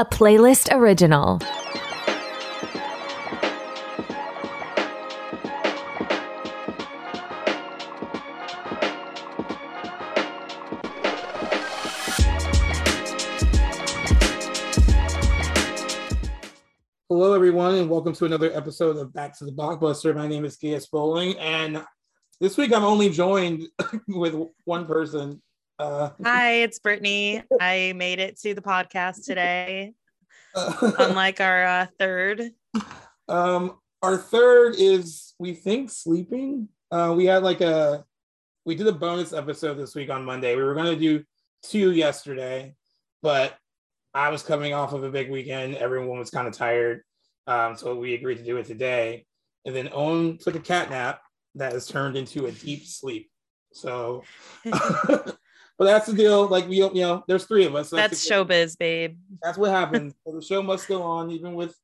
a playlist original. Hello, everyone, and welcome to another episode of Back to the Blockbuster. My name is Gaius Bowling, and this week I'm only joined with one person. Uh, Hi, it's Brittany. I made it to the podcast today, unlike our uh, third. Um, our third is we think sleeping. Uh, we had like a we did a bonus episode this week on Monday. We were going to do two yesterday, but I was coming off of a big weekend. Everyone was kind of tired, um, so we agreed to do it today. And then Owen took a cat nap that has turned into a deep sleep. So, but that's the deal. Like we, you know, there's three of us. So that's, that's showbiz, babe. That's what happens. so the show must go on, even with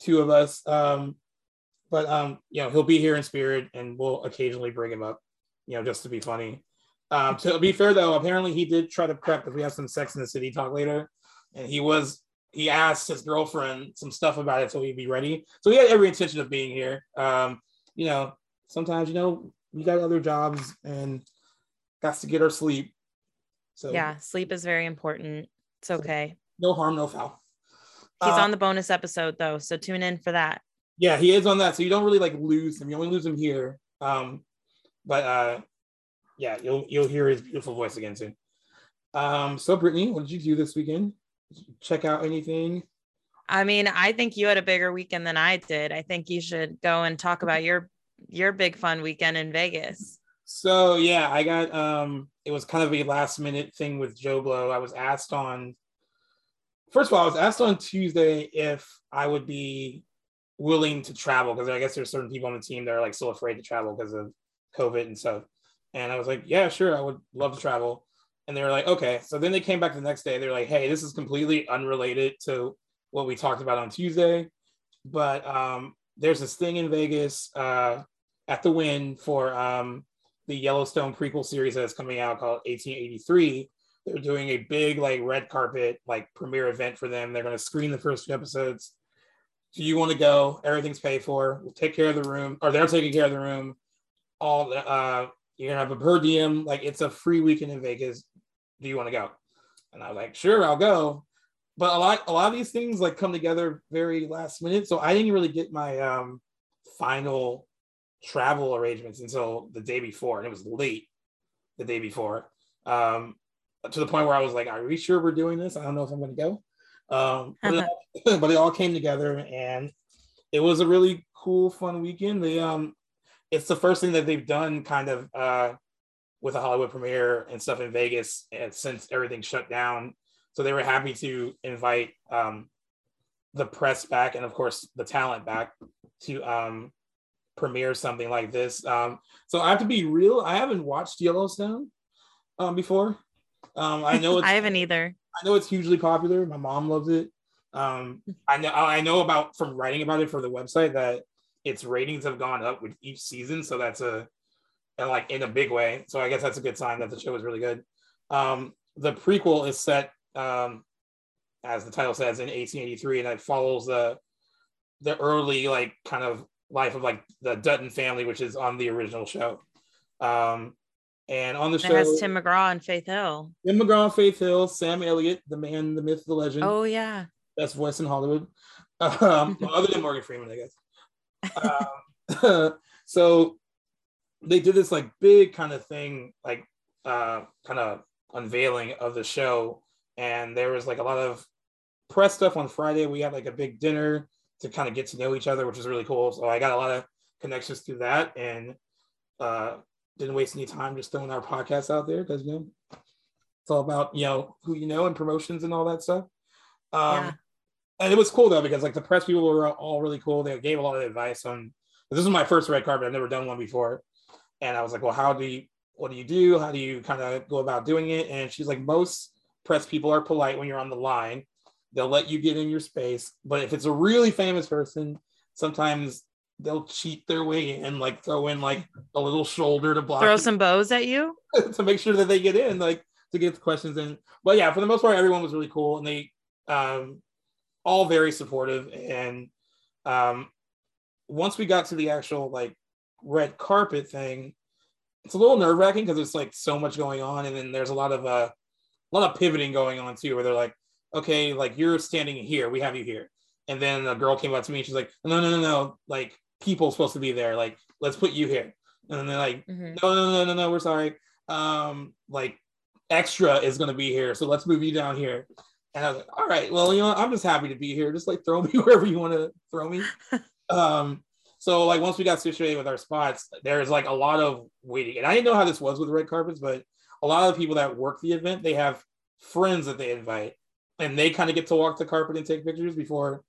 two of us. Um, but um, you know, he'll be here in spirit, and we'll occasionally bring him up, you know, just to be funny. Um, to be fair though, apparently he did try to prep because we have some Sex in the City talk later and he was he asked his girlfriend some stuff about it so he'd be ready. So he had every intention of being here. Um, you know, sometimes you know we got other jobs and got to get our sleep. So yeah, sleep is very important. It's okay. No harm, no foul. He's uh, on the bonus episode though, so tune in for that. Yeah, he is on that. So you don't really like lose him. You only lose him here. Um, but uh yeah, you'll you'll hear his beautiful voice again soon. Um, so Brittany, what did you do this weekend? check out anything? I mean, I think you had a bigger weekend than I did. I think you should go and talk about your your big fun weekend in Vegas. So yeah, I got um it was kind of a last minute thing with Joe Blow. I was asked on first of all, I was asked on Tuesday if I would be willing to travel because I guess there's certain people on the team that are like still afraid to travel because of COVID and stuff. And I was like, yeah, sure, I would love to travel. And they were like, okay. So then they came back the next day. They're like, hey, this is completely unrelated to what we talked about on Tuesday. But um, there's this thing in Vegas uh, at the Wynn for um, the Yellowstone prequel series that's coming out called 1883. They're doing a big like red carpet like premiere event for them. They're going to screen the first two episodes. Do you want to go? Everything's paid for. We'll take care of the room, or they're taking care of the room. All the uh, you're gonna have a per diem. Like it's a free weekend in Vegas do you want to go? And I was like, sure, I'll go. But a lot, a lot of these things like come together very last minute. So I didn't really get my um, final travel arrangements until the day before, and it was late the day before. Um, to the point where I was like, "Are we sure we're doing this? I don't know if I'm going to go." Um, but, it all, but, it all, came together, and it was a really cool, fun weekend. They um, it's the first thing that they've done, kind of uh, with a Hollywood premiere and stuff in Vegas and since everything shut down. So they were happy to invite um, the press back and of course the talent back to um, premiere something like this. Um, so I have to be real. I haven't watched Yellowstone um, before. Um, I know I haven't either. I know it's hugely popular. My mom loves it. Um, I know I know about from writing about it for the website that its ratings have gone up with each season. So that's a and like in a big way. So I guess that's a good sign that the show is really good. Um, the prequel is set, um, as the title says, in 1883, and it follows the the early like kind of life of like the Dutton family, which is on the original show. Um, and on the it show, has Tim McGraw and Faith Hill. Tim McGraw and Faith Hill, Sam Elliott, the man, the myth, the legend. Oh yeah, best voice in Hollywood, um, other than Morgan Freeman, I guess. um, so they did this like big kind of thing, like uh, kind of unveiling of the show, and there was like a lot of press stuff on Friday. We had like a big dinner to kind of get to know each other, which was really cool. So I got a lot of connections through that, and uh, didn't waste any time just throwing our podcast out there because you know it's all about you know who you know and promotions and all that stuff. Um, yeah. And it was cool though because like the press people were all really cool. They gave a lot of advice on. This is my first red carpet. I've never done one before, and I was like, well, how do you, what do you do? How do you kind of go about doing it? And she's like, most press people are polite when you're on the line. They'll let you get in your space. But if it's a really famous person, sometimes they'll cheat their way in, like throw in like a little shoulder to block. Throw some bows at you to make sure that they get in, like to get the questions in. But yeah, for the most part, everyone was really cool, and they um, all very supportive. And um, once we got to the actual like red carpet thing, it's a little nerve wracking because there's like so much going on, and then there's a lot of uh, a lot of pivoting going on too, where they're like, okay, like you're standing here, we have you here, and then a girl came up to me, and she's like, no, no, no, no, like people supposed to be there, like let's put you here, and then they're like, mm-hmm. no, no, no, no, no, we're sorry, um, like extra is gonna be here, so let's move you down here. And I was like, all right, well, you know, I'm just happy to be here. Just like throw me wherever you want to throw me. um, so like once we got situated with our spots, there's like a lot of waiting. And I didn't know how this was with red carpets, but a lot of the people that work the event, they have friends that they invite and they kind of get to walk the carpet and take pictures before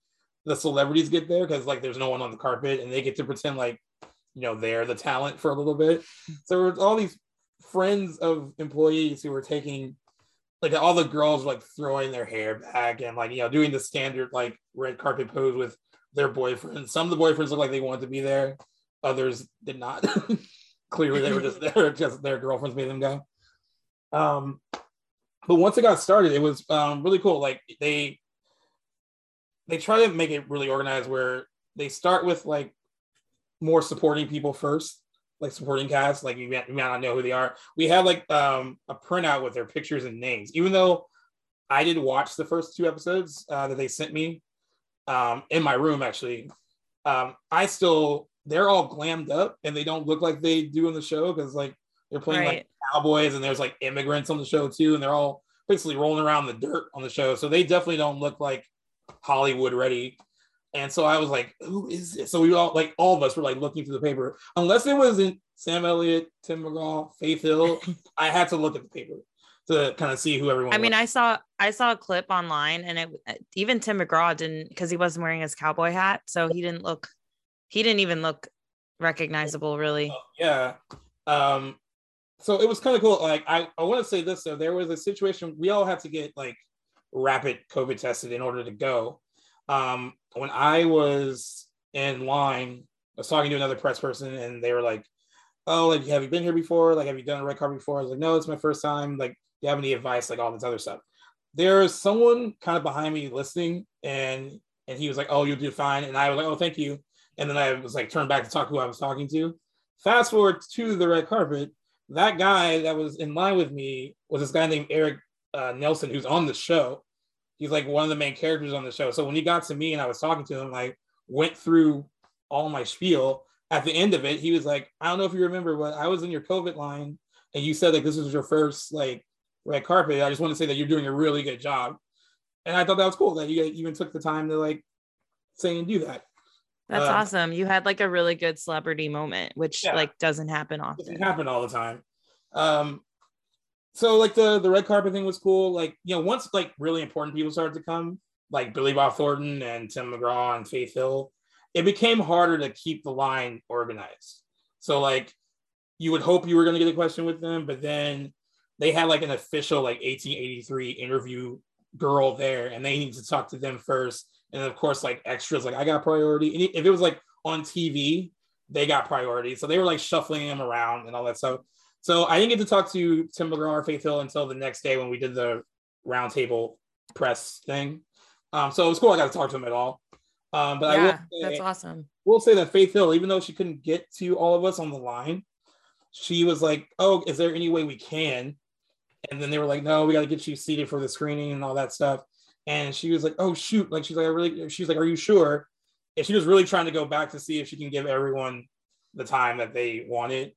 the celebrities get there because like there's no one on the carpet and they get to pretend like you know they're the talent for a little bit. So there all these friends of employees who were taking like all the girls were like throwing their hair back and like you know doing the standard like red carpet pose with their boyfriends. Some of the boyfriends look like they wanted to be there, others did not. Clearly, they were just there, just their girlfriends made them go. Um, but once it got started, it was um, really cool. Like they they try to make it really organized, where they start with like more supporting people first, like supporting cast. Like you may, you may not know who they are. We have like um, a printout with their pictures and names, even though I did watch the first two episodes uh, that they sent me um, in my room actually. Um, I still they're all glammed up and they don't look like they do in the show because like they're playing right. like cowboys and there's like immigrants on the show too and they're all basically rolling around the dirt on the show so they definitely don't look like Hollywood ready. And so I was like, who is this? So we all like all of us were like looking through the paper. Unless it wasn't Sam Elliott, Tim McGraw, Faith Hill, I had to look at the paper to kind of see who everyone. I mean, I saw I saw a clip online, and it even Tim McGraw didn't because he wasn't wearing his cowboy hat, so he didn't look. He didn't even look recognizable, really. Oh, yeah. Um. So it was kind of cool. Like I, I want to say this. So there was a situation we all had to get like rapid COVID tested in order to go. Um. When I was in line, I was talking to another press person, and they were like, "Oh, like have you been here before? Like have you done a red carpet before?" I was like, "No, it's my first time." Like do you have any advice, like all this other stuff. There's someone kind of behind me listening, and and he was like, "Oh, you'll do fine," and I was like, "Oh, thank you." And then I was like, turned back to talk who I was talking to. Fast forward to the red carpet. That guy that was in line with me was this guy named Eric uh, Nelsen, who's on the show. He's like one of the main characters on the show. So when he got to me and I was talking to him, like went through all my spiel. At the end of it, he was like, "I don't know if you remember, but I was in your COVID line, and you said like this was your first like red carpet. I just want to say that you're doing a really good job. And I thought that was cool that you even took the time to like say and do that. That's uh, awesome. You had like a really good celebrity moment, which yeah, like doesn't happen often. Doesn't happen all the time. Um, so like the the red carpet thing was cool. Like you know, once like really important people started to come, like Billy Bob Thornton and Tim McGraw and Faith Hill, it became harder to keep the line organized. So like you would hope you were going to get a question with them, but then they had like an official like 1883 interview girl there and they need to talk to them first and of course like extras like i got priority. And if it was like on tv they got priority. So they were like shuffling them around and all that stuff. So i didn't get to talk to tim mcgraw or faith hill until the next day when we did the roundtable press thing. Um, so it was cool. I got to talk to them at all. Um, but yeah, say, that's awesome. we'll say that faith hill even though she couldn't get to all of us on the line she was like oh is there any way we can? And then they were like, no, we got to get you seated for the screening and all that stuff. And she was like, oh shoot, like she's like, I really, she's like, are you sure? And she was really trying to go back to see if she can give everyone the time that they wanted,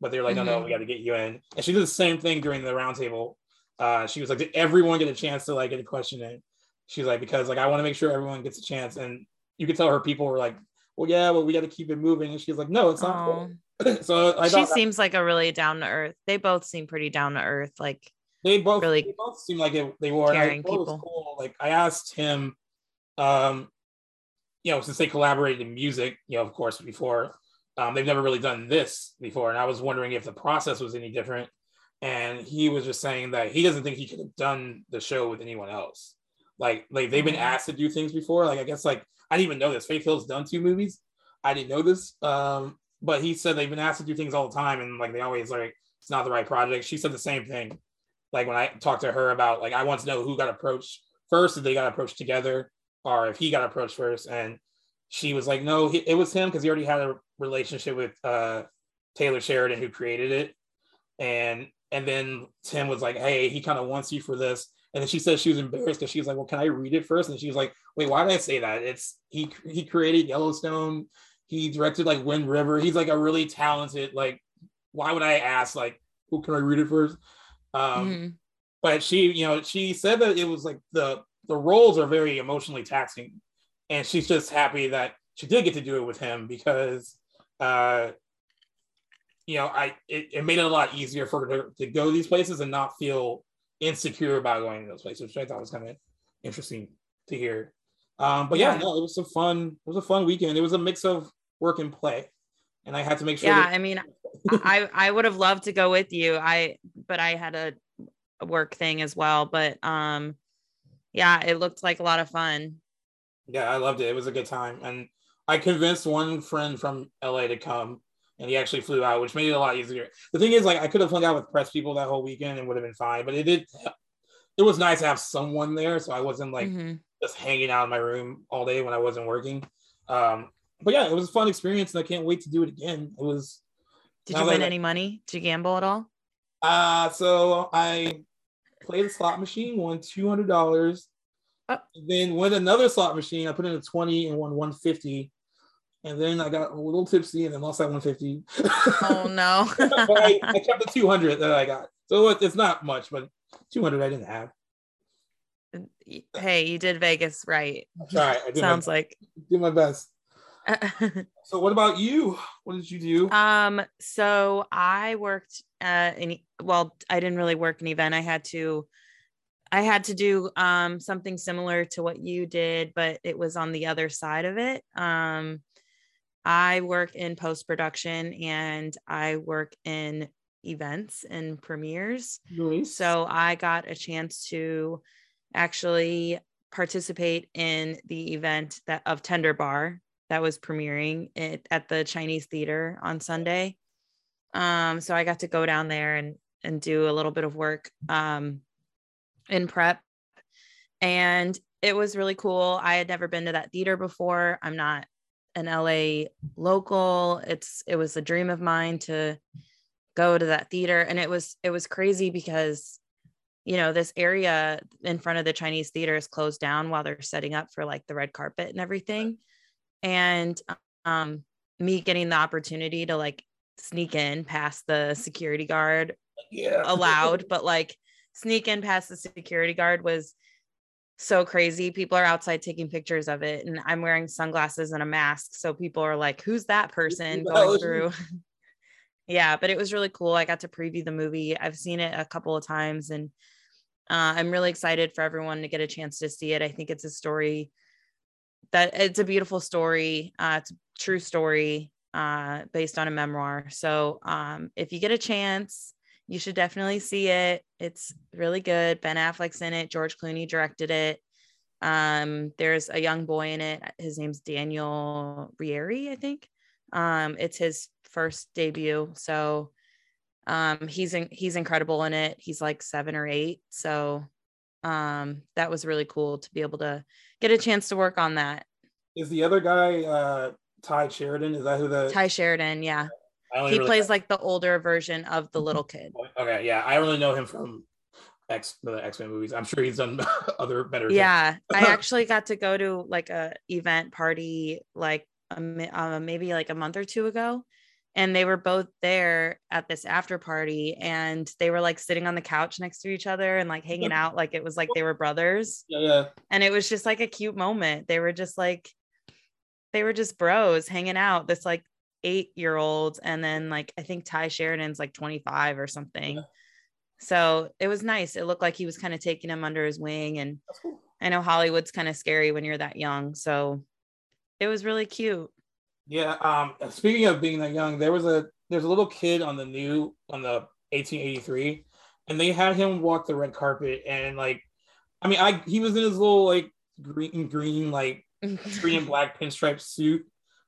but they were like, mm-hmm. no, no, we mm-hmm. got to get you in. And she did the same thing during the roundtable. Uh, she was like, did everyone get a chance to like get a question in? She's like, because like I want to make sure everyone gets a chance. And you could tell her people were like, well, yeah, well, we got to keep it moving. And she's like, no, it's not. Cool. so I she seems like a really down to earth. They both seem pretty down to earth. Like they both really they both seem like it, they were. People. Cool. Like I asked him, um, you know, since they collaborated in music, you know, of course, before um, they've never really done this before, and I was wondering if the process was any different. And he was just saying that he doesn't think he could have done the show with anyone else. Like, like they've been mm-hmm. asked to do things before. Like I guess like I didn't even know this. Faith Hill's done two movies. I didn't know this. Um, but he said they've been asked to do things all the time and like they always like it's not the right project. She said the same thing. Like when I talked to her about like I want to know who got approached first, if they got approached together or if he got approached first. And she was like, no, it was him because he already had a relationship with uh, Taylor Sheridan, who created it. And and then Tim was like, hey, he kind of wants you for this. And then she said she was embarrassed because she was like, well, can I read it first? And she was like, wait, why did I say that? It's he he created Yellowstone. He directed like Wind River. He's like a really talented, like, why would I ask, like, who can I read it first? Um, mm-hmm. But she, you know, she said that it was like the the roles are very emotionally taxing, and she's just happy that she did get to do it with him because, uh, you know, I it, it made it a lot easier for her to, to go these places and not feel insecure about going to those places, which I thought was kind of interesting to hear. Um, but yeah, yeah, no, it was a fun, it was a fun weekend. It was a mix of work and play, and I had to make sure. Yeah, that- I mean, I I would have loved to go with you. I but I had a, a work thing as well. But um, yeah, it looked like a lot of fun. Yeah, I loved it. It was a good time, and I convinced one friend from LA to come, and he actually flew out, which made it a lot easier. The thing is, like, I could have hung out with press people that whole weekend and would have been fine, but it did. It was nice to have someone there, so I wasn't like mm-hmm. just hanging out in my room all day when I wasn't working. Um, but yeah, it was a fun experience, and I can't wait to do it again. It was did you win any money? Did you gamble at all? Uh so I played a slot machine, won two hundred dollars. Oh. Then went another slot machine. I put in a twenty and won one fifty. And then I got a little tipsy and then lost that 150. Oh no. I, I, kept the 200 that I got. So it's not much, but 200 I didn't have. Hey, you did Vegas right. Right. Sounds my, like. Do my best. so what about you? What did you do? Um, so I worked uh in well, I didn't really work an event. I had to I had to do um something similar to what you did, but it was on the other side of it. Um I work in post production and I work in events and premieres. Nice. So I got a chance to actually participate in the event that of Tender Bar that was premiering it at the Chinese Theater on Sunday. Um, so I got to go down there and and do a little bit of work um, in prep, and it was really cool. I had never been to that theater before. I'm not an LA local. It's it was a dream of mine to go to that theater, and it was it was crazy because you know this area in front of the Chinese theater is closed down while they're setting up for like the red carpet and everything and um me getting the opportunity to like sneak in past the security guard yeah. allowed but like sneak in past the security guard was so crazy. People are outside taking pictures of it and i'm wearing sunglasses and a mask so people are like who's that person going through? Yeah but it was really cool. I got to preview the movie. I've seen it a couple of times and uh, i'm really excited for everyone to get a chance to see it. I think it's a story that it's a beautiful story. Uh, it's a true story uh, based on a memoir. So um, if you get a chance, you should definitely see it. It's really good. Ben Affleck's in it. George Clooney directed it. Um, there's a young boy in it. His name's Daniel Ranieri, I think. Um, it's his first debut. So um, he's in, he's incredible in it. He's like seven or eight. So um, that was really cool to be able to get a chance to work on that. Is the other guy uh, Tye Sheridan? Is that who the Tye Sheridan? Yeah, he really plays like the older version of the little kid. Okay, yeah, I only know him from X the X Men movies. I'm sure he's done other better. Yeah, I actually got to go to like a event party like a, uh, maybe like a month or two ago, and they were both there at this after party and they were like sitting on the couch next to each other and like hanging out like it was like they were brothers yeah, yeah. and it was just like a cute moment they were just like they were just bros hanging out this like eight year old and then like i think Tye Sheridan's like 25 or something yeah. so it was nice it looked like he was kind of taking him under his wing and cool. i know hollywood's kind of scary when you're that young so it was really cute yeah. Um. Speaking of being that young, there was a there's a little kid on the new on the 1883, and they had him walk the red carpet, and like, I mean, I he was in his little like green green like green and black pinstripe suit,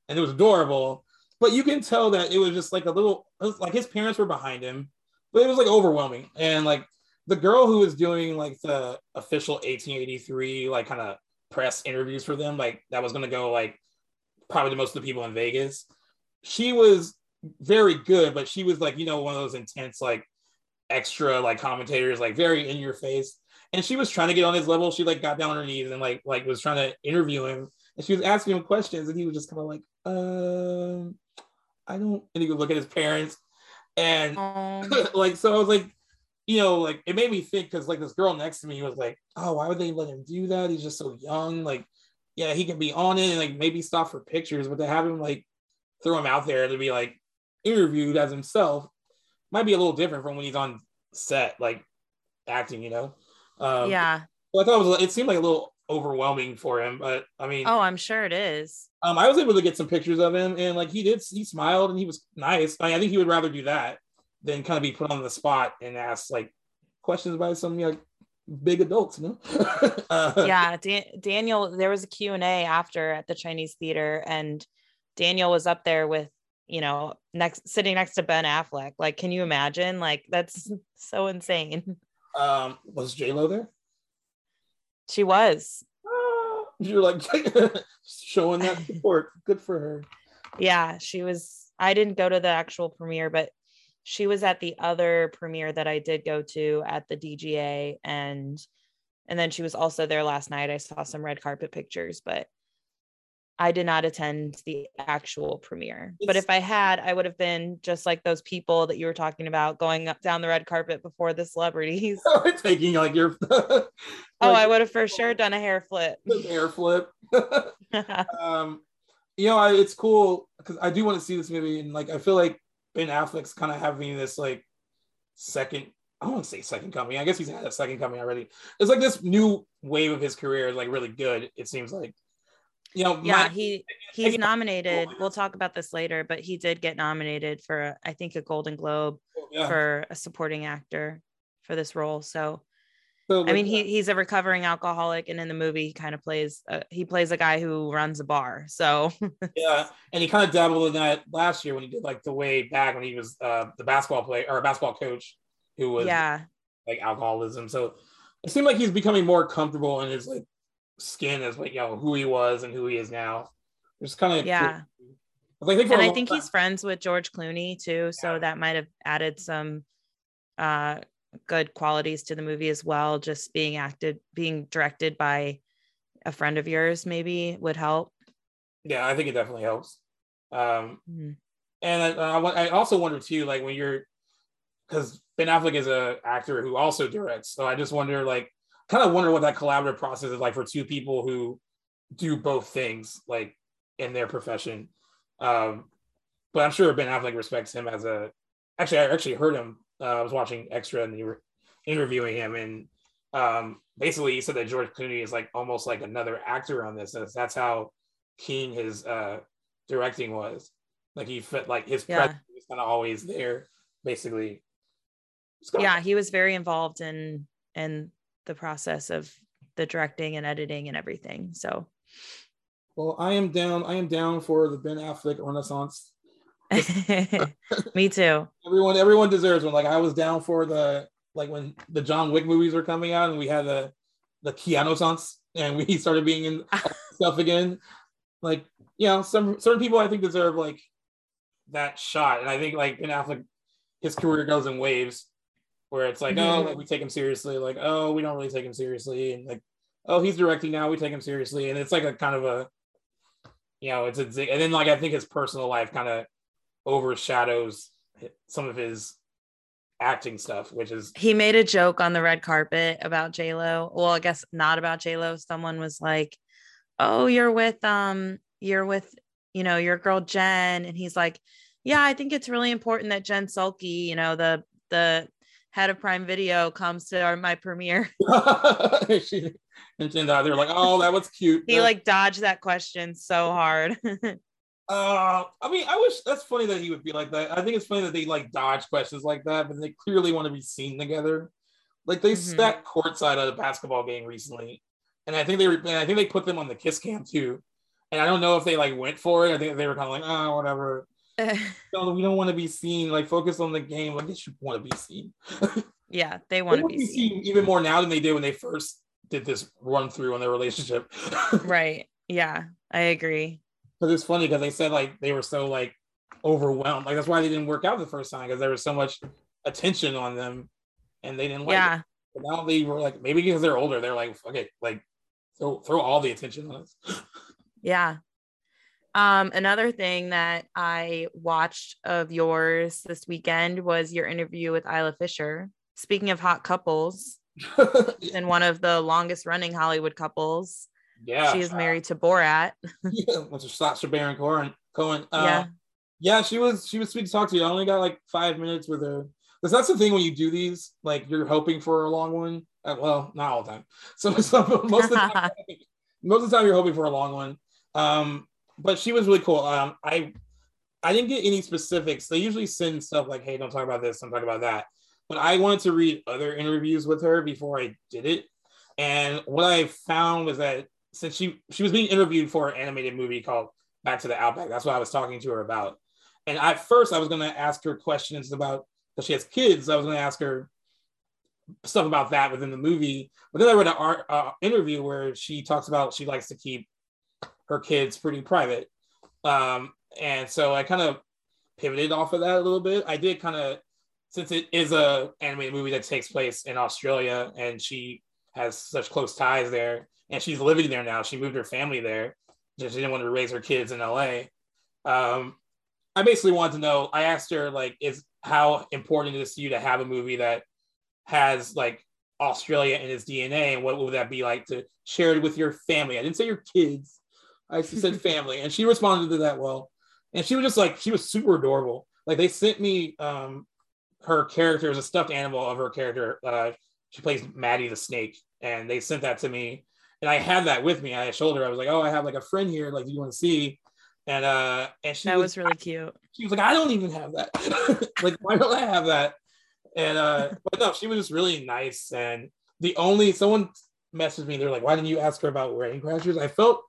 and it was adorable. But you can tell that it was just like a little like his parents were behind him, but it was like overwhelming, and like the girl who was doing like the official 1883 like kind of press interviews for them, like that was gonna go like probably the most of the people in Vegas. She was very good, but she was like, you know, one of those intense, like extra like commentators, like very in your face. And she was trying to get on his level. She like got down on her knees and like like was trying to interview him. And she was asking him questions, and he was just kind of like, um, I don't. And he would look at his parents, and um. like so, I was like, you know, like it made me think because like this girl next to me was like, oh, why would they let him do that? He's just so young. Like, yeah, he can be on it and like maybe stop for pictures, but to have him like throw him out there to be like interviewed as himself might be a little different from when he's on set, like acting, you know. Um, yeah. Well, I thought it was. It seemed like a little overwhelming for him, but I mean, oh, I'm sure it is. Um, I was able to get some pictures of him, and like he did, he smiled and he was nice. I, mean, I think he would rather do that than kind of be put on the spot and ask like questions by some like big adults, you know. uh, yeah, Dan- Daniel. There was a Q and A after at the Chinese theater, and Daniel was up there with you know next sitting next to Ben Affleck. Like, can you imagine? Like, that's so insane. Um, was J Lo there? She was. you're like showing that support. Good for her. Yeah, she was. I didn't go to the actual premiere, but she was at the other premiere that I did go to at the DGA, and and then she was also there last night. I saw some red carpet pictures, but I did not attend the actual premiere. It's, but if I had, I would have been just like those people that you were talking about going up down the red carpet before the celebrities. Taking like your like, Oh, I would have for sure done a hair flip. Hair flip. um you know, I, it's cool because I do want to see this movie and like I feel like Ben Affleck's kind of having this like second I don't want to say second coming. I guess he's had a second coming already. It's like this new wave of his career is like really good. It seems like you know yeah my, he he's nominated we'll talk about this later but he did get nominated for i think a golden globe oh, yeah. for a supporting actor for this role so, so i mean he, he's a recovering alcoholic and in the movie he kind of plays uh, he plays a guy who runs a bar so yeah and he kind of dabbled in that last year when he did like the way back when he was uh the basketball player or a basketball coach who was yeah like alcoholism so it seemed like he's becoming more comfortable in his like skin as like you know who he was and who he is now. Just kind of yeah. I think and I think time. he's friends with George Clooney too, yeah. so that might have added some uh, good qualities to the movie as well. Just being acted, being directed by a friend of yours, maybe would help. Yeah, I think it definitely helps. Um, mm-hmm. And I, I, I also wonder too, like when you're, because Ben Affleck is a actor who also directs, so I just wonder like kind of wonder what that collaborative process is like for two people who do both things like in their profession. Um, but I'm sure Ben Affleck respects him as a. Actually, I actually heard him. Uh, I was watching Extra and you were interviewing him, and um, basically he said that George Clooney is like almost like another actor on this. That's how keen his uh, directing was. Like he fit like his yeah. presence was kind of always there, basically. Yeah, he was very involved in in the process of the directing and editing and everything. So, well, I am down. I am down for the Ben Affleck Renaissance. Me too. Everyone, everyone deserves one. Like I was down for the like when the John Wick movies were coming out, and we had the the Keanussance, and we started being in stuff again. Like you know, some certain people I think deserve like that shot, and I think like Ben Affleck, his career goes in waves where it's like, mm-hmm. oh, like we take him seriously, like, oh, we don't really take him seriously, and like, oh, he's directing now, we take him seriously, and it's like a kind of a, you know, it's a, and then like I think his personal life kind of overshadows some of his acting stuff, which is he made a joke on the red carpet about J Lo. Well, I guess not about J Lo. Someone was like, "Oh, you're with um, you're with you know your girl Jen," and he's like, "Yeah, I think it's really important that Jen Salke, you know, the the head of Prime Video comes to our, my premiere. she, and they're like, "Oh, that was cute." he like dodged that question so hard. uh, I mean, I wish that's funny that he would be like that. I think it's funny that they like dodge questions like that, but they clearly want to be seen together. Like they mm-hmm. sat courtside at a basketball game recently, and I think they I think they put them on the kiss cam too. And I don't know if they like went for it. I think they were kind of like, oh, whatever. no, we don't want to be seen. Like focus on the game. I guess you want to be seen. yeah, they want to be, be seen. seen. even more now than they did when they first did this run through on their relationship. right. Yeah, I agree. Because it's funny because they said like they were so like overwhelmed. Like that's why they didn't work out the first time because there was so much attention on them, and they didn't like. Yeah. It. But now they were like maybe because they're older, they're like okay, like throw throw all the attention on us. yeah. Um, another thing that I watched of yours this weekend was your interview with Isla Fisher. Speaking of hot couples, and one of the longest running Hollywood couples. Yeah. She is married to Borat. yeah, which is Sacha Baron Cohen. Cohen. Uh, yeah. Yeah, she was she was sweet to talk to you. I only got like five minutes with her. Because that's the thing when you do these, like you're hoping for a long one. Uh, well, not all the time. So, so most of the time, most of the time you're hoping for a long one. Um, but she was really cool. Um, I I didn't get any specifics. They usually send stuff like, "Hey, don't talk about this. Don't talk about that." But I wanted to read other interviews with her before I did it. And what I found was that since she she was being interviewed for an animated movie called Back to the Outback, that's what I was talking to her about. And at first, I was going to ask her questions about because she has kids. I was going to ask her stuff about that within the movie. But then I read an art, uh, interview where she talks about she likes to keep her kids pretty private. Um, and so I kind of pivoted off of that a little bit. I did kind of since it is a animated movie that takes place in Australia and she has such close ties there and she's living there now. She moved her family there. She didn't want to raise her kids in LA. Um, I basically wanted to know. I asked her like, is how important it is to you to have a movie that has like Australia in its DNA, and what would that be like to share it with your family? I didn't say your kids. I said family, and she responded to that well. And she was just like, she was super adorable. Like they sent me um, her character is a stuffed animal of her character. Uh, she plays Maddie the snake, and they sent that to me, and I had that with me. I showed her. I was like, "Oh, I have like a friend here. Like, do you want to see?" And uh, and she that was, was really cute. She was like, "I don't even have that. like, why don't I have that?" And uh, but no, she was just really nice. And the only someone messaged me. They're like, "Why didn't you ask her about Wedding Crashers?" I felt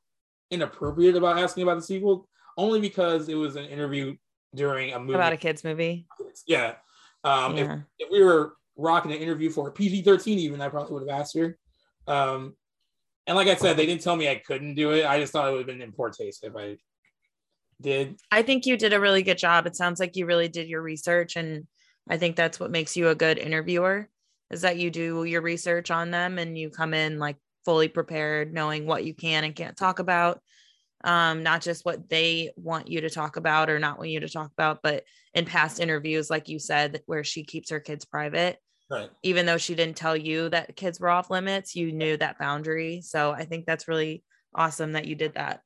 inappropriate about asking about the sequel, only because it was an interview during a movie about a kids movie. Yeah, um, yeah. if, if we were rocking an interview for a PG 13, even, I probably would have asked her. Um, and like I said, they didn't tell me I couldn't do it. I just thought it would have been in poor taste if I did. I think you did a really good job. It sounds like you really did your research. And I think that's what makes you a good interviewer is that you do your research on them and you come in like fully prepared, knowing what you can and can't talk about um, not just what they want you to talk about or not want you to talk about, but in past interviews, like you said, where she keeps her kids private. Right. Even though she didn't tell you that kids were off limits, you knew that boundary. So I think that's really awesome that you did that.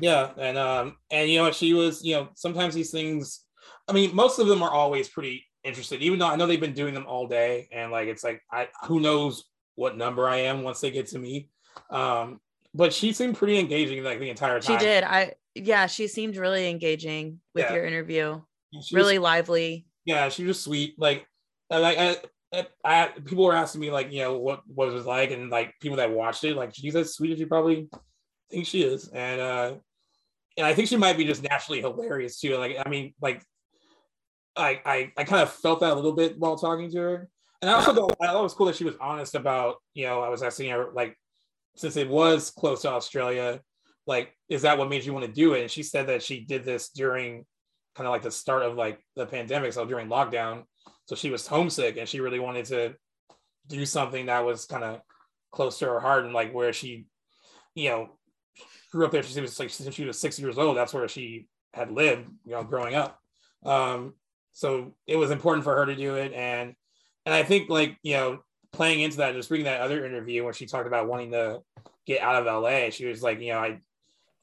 Yeah, and um, and you know she was, you know, sometimes these things. I mean, most of them are always pretty interested, even though I know they've been doing them all day, and like it's like I who knows what number I am once they get to me. Um, but she seemed pretty engaging like the entire time. She did. I yeah, she seemed really engaging with yeah. your interview. Really was, lively. Yeah, she was sweet. Like like I, I, people were asking me like you know what what it was like and like people that watched it like she's as sweet as you probably think she is and uh and I think she might be just naturally hilarious too like I mean like I I, I kind of felt that a little bit while talking to her and I also thought, I thought it was cool that she was honest about you know I was asking her like since it was close to Australia, like, is that what made you want to do it? And she said that she did this during kind of like the start of like the pandemic, so during lockdown. So she was homesick and she really wanted to do something that was kind of close to her heart and like where she, you know, grew up there. She was like since she was six years old, that's where she had lived, you know, growing up. Um, so it was important for her to do it, and and I think like you know playing into that, just reading that other interview where she talked about wanting to get out of LA, she was like, you know, I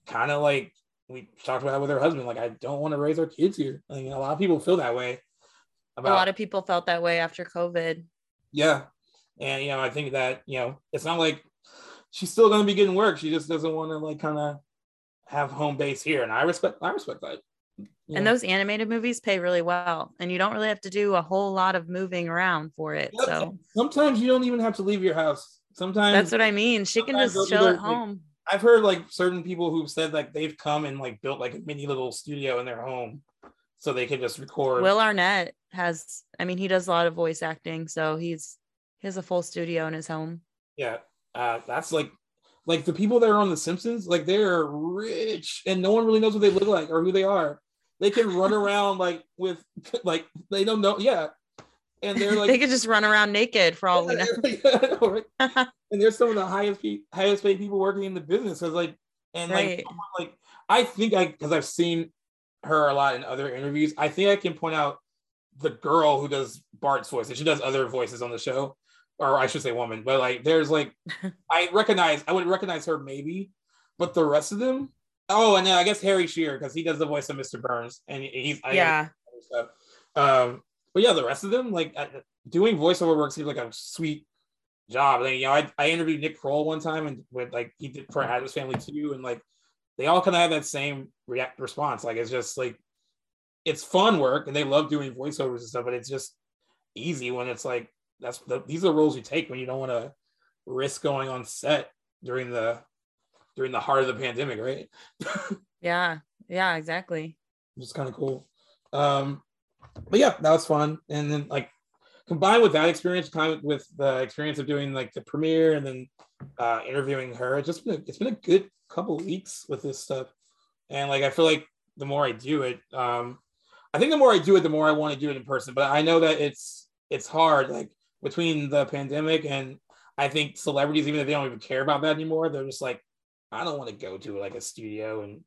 kind of like we talked about with her husband, like I don't want to raise our kids here. Like you know, a lot of people feel that way. About, a lot of people felt that way after COVID. Yeah, and you know, I think that you know, it's not like she's still going to be getting work. She just doesn't want to like kind of have home base here, and I respect I respect that. Yeah. And those animated movies pay really well, and you don't really have to do a whole lot of moving around for it. Yeah, so sometimes you don't even have to leave your house. Sometimes that's what I mean. She can just chill at home. Like, I've heard like certain people who've said like they've come and like built like a mini little studio in their home so they can just record. Will Arnett has, I mean, he does a lot of voice acting, so he's he has a full studio in his home. Yeah, uh, that's like like the people that are on The Simpsons, like they're rich and no one really knows what they look like or who they are. They can run around like with like they don't know, yeah. And they're like they could just run around naked for all we know. know right? and there's some of the highest highest paid people working in the business. Cause like and right. like like I think I because I've seen her a lot in other interviews. I think I can point out the girl who does Bart's voice, and she does other voices on the show, or I should say woman. But like, there's like, I recognize, I would recognize her maybe, but the rest of them. Oh, and then I guess Harry Shearer because he does the voice of Mr. Burns, and he's yeah. Um, but yeah, the rest of them like doing voiceover work seems like a sweet job. Like, you know, I, I interviewed Nick Kroll one time and with like he did for Addams Family too, and like they all kind of have that same react response. Like it's just like it's fun work and they love doing voiceovers and stuff, but it's just easy when it's like that's the, these are the roles you take when you don't want to risk going on set during the during the heart of the pandemic, right? yeah, yeah, exactly. It's kind of cool. Um, but yeah, that was fun. And then like combined with that experience, kind of with the experience of doing like the premiere and then uh, interviewing her, it's just been a, it's been a good couple weeks with this stuff. And like I feel like the more I do it, um, I think the more I do it, the more I want to do it in person. But I know that it's it's hard, like between the pandemic and I think celebrities, even if they don't even care about that anymore, they're just like, I don't want to go to like a studio and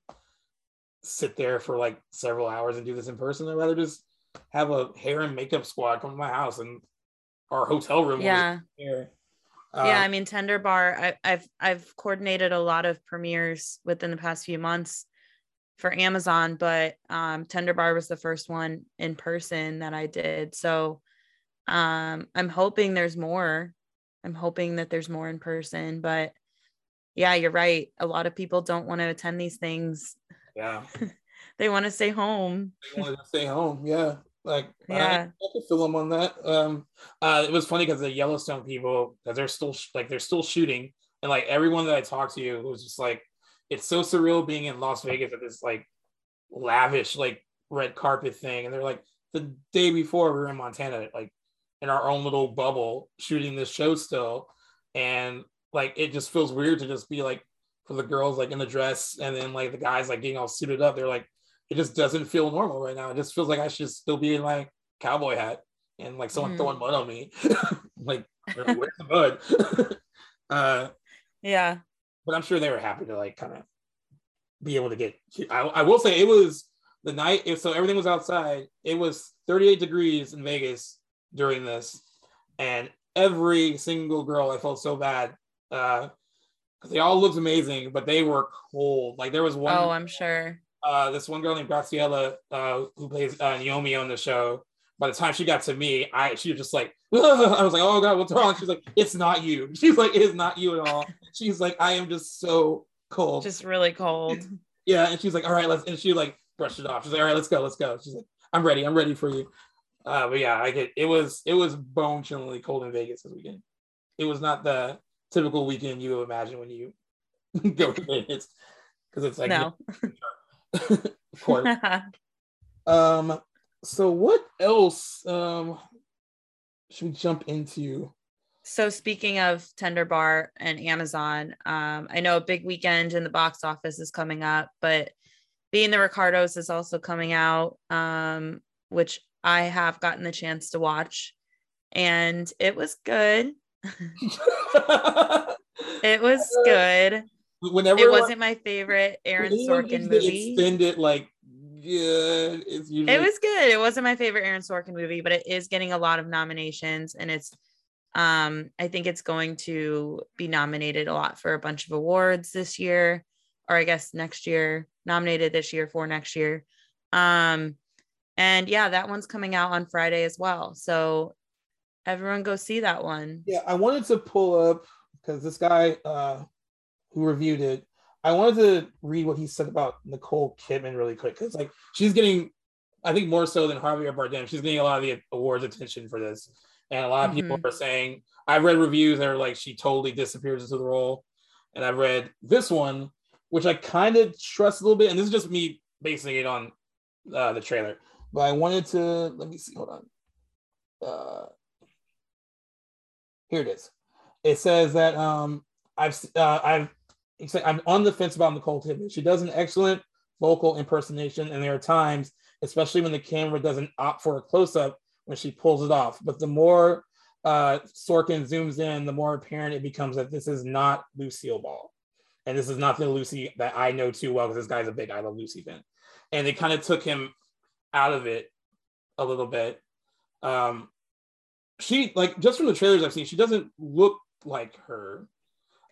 sit there for like several hours and do this in person. I'd rather just have a hair and makeup squad come to my house and our hotel room. Yeah. Um, yeah, I mean Tender Bar. I, I've I've coordinated a lot of premieres within the past few months for Amazon, but um, Tender Bar was the first one in person that I did. So um, I'm hoping there's more. I'm hoping that there's more in person, but yeah, you're right. A lot of people don't want to attend these things. Yeah. they want to stay home. They want to stay home. Yeah. Like, yeah, I, I could them on that. Um, uh, it was funny because the Yellowstone people, because they're still like they're still shooting, and like everyone that I talked to was just like, it's so surreal being in Las Vegas at this like lavish like red carpet thing, and they're like the day before we were in Montana, like in our own little bubble shooting this show still, and like it just feels weird to just be like for the girls like in the dress and then like the guys like getting all suited up. They're like it just doesn't feel normal right now. It just feels like I should still be in my cowboy hat and like someone mm. throwing mud on me. like, where's the mud? uh, yeah. But I'm sure they were happy to like kind of be able to get. I, I will say it was the night. If so, everything was outside. It was 38 degrees in Vegas during this, and every single girl I felt so bad. Uh, they all looked amazing, but they were cold. Like there was one. Oh, I'm sure uh, this one girl named Gratiela, uh, who plays uh, Naomi on the show. By the time she got to me, I she was just like, I was like, oh god, what's wrong? She's like, it's not you. She's like, it's not you at all. She's like, I am just so cold, just really cold. yeah, and she's like, all right, let's, and she like brushed it off. She's like, all right, let's go, let's go. She's like, I'm ready, I'm ready for you. Uh, but yeah, I get it was it was bone chillingly cold in Vegas this weekend. It was not the typical weekend you imagine when you go to Vegas because it's like no. um, so what else um should we jump into? So speaking of Tender Bar and Amazon, um, I know a big weekend in the box office is coming up, but being the Ricardos is also coming out, um, which I have gotten the chance to watch, and it was good. it was good whenever it wasn't my favorite Aaron Sorkin movie. Extended like good. It's usually- it was good. It wasn't my favorite Aaron Sorkin movie, but it is getting a lot of nominations, and it's um I think it's going to be nominated a lot for a bunch of awards this year, or I guess next year. Nominated this year for next year. Um, and yeah, that one's coming out on Friday as well. So everyone go see that one. Yeah, I wanted to pull up because this guy uh who reviewed it, I wanted to read what he said about Nicole Kidman really quick because like she's getting, I think more so than Javier Bardem, she's getting a lot of the awards attention for this, and a lot of mm-hmm. people are saying I've read reviews that are like she totally disappears into the role, and I've read this one which I kind of trust a little bit, and this is just me basing it on uh, the trailer, but I wanted to let me see, hold on. Uh, here it is. It says that um, I've uh, I've I'm on the fence about Nicole Kidman. She does an excellent vocal impersonation, and there are times, especially when the camera doesn't opt for a close up, when she pulls it off. But the more uh, Sorkin zooms in, the more apparent it becomes that this is not Lucille Ball, and this is not the Lucy that I know too well because this guy's a big I Love Lucy fan, and it kind of took him out of it a little bit. Um, she like just from the trailers I've seen, she doesn't look like her.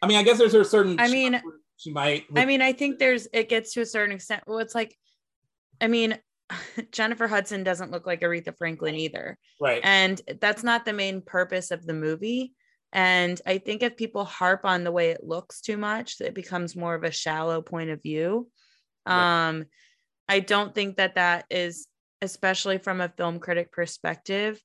I mean, I guess there's a certain. I mean, she might. I mean, I think there's it gets to a certain extent. Well, it's like, I mean, Jennifer Hudson doesn't look like Aretha Franklin either. Right. And that's not the main purpose of the movie. And I think if people harp on the way it looks too much, it becomes more of a shallow point of view. Right. Um, I don't think that that is, especially from a film critic perspective,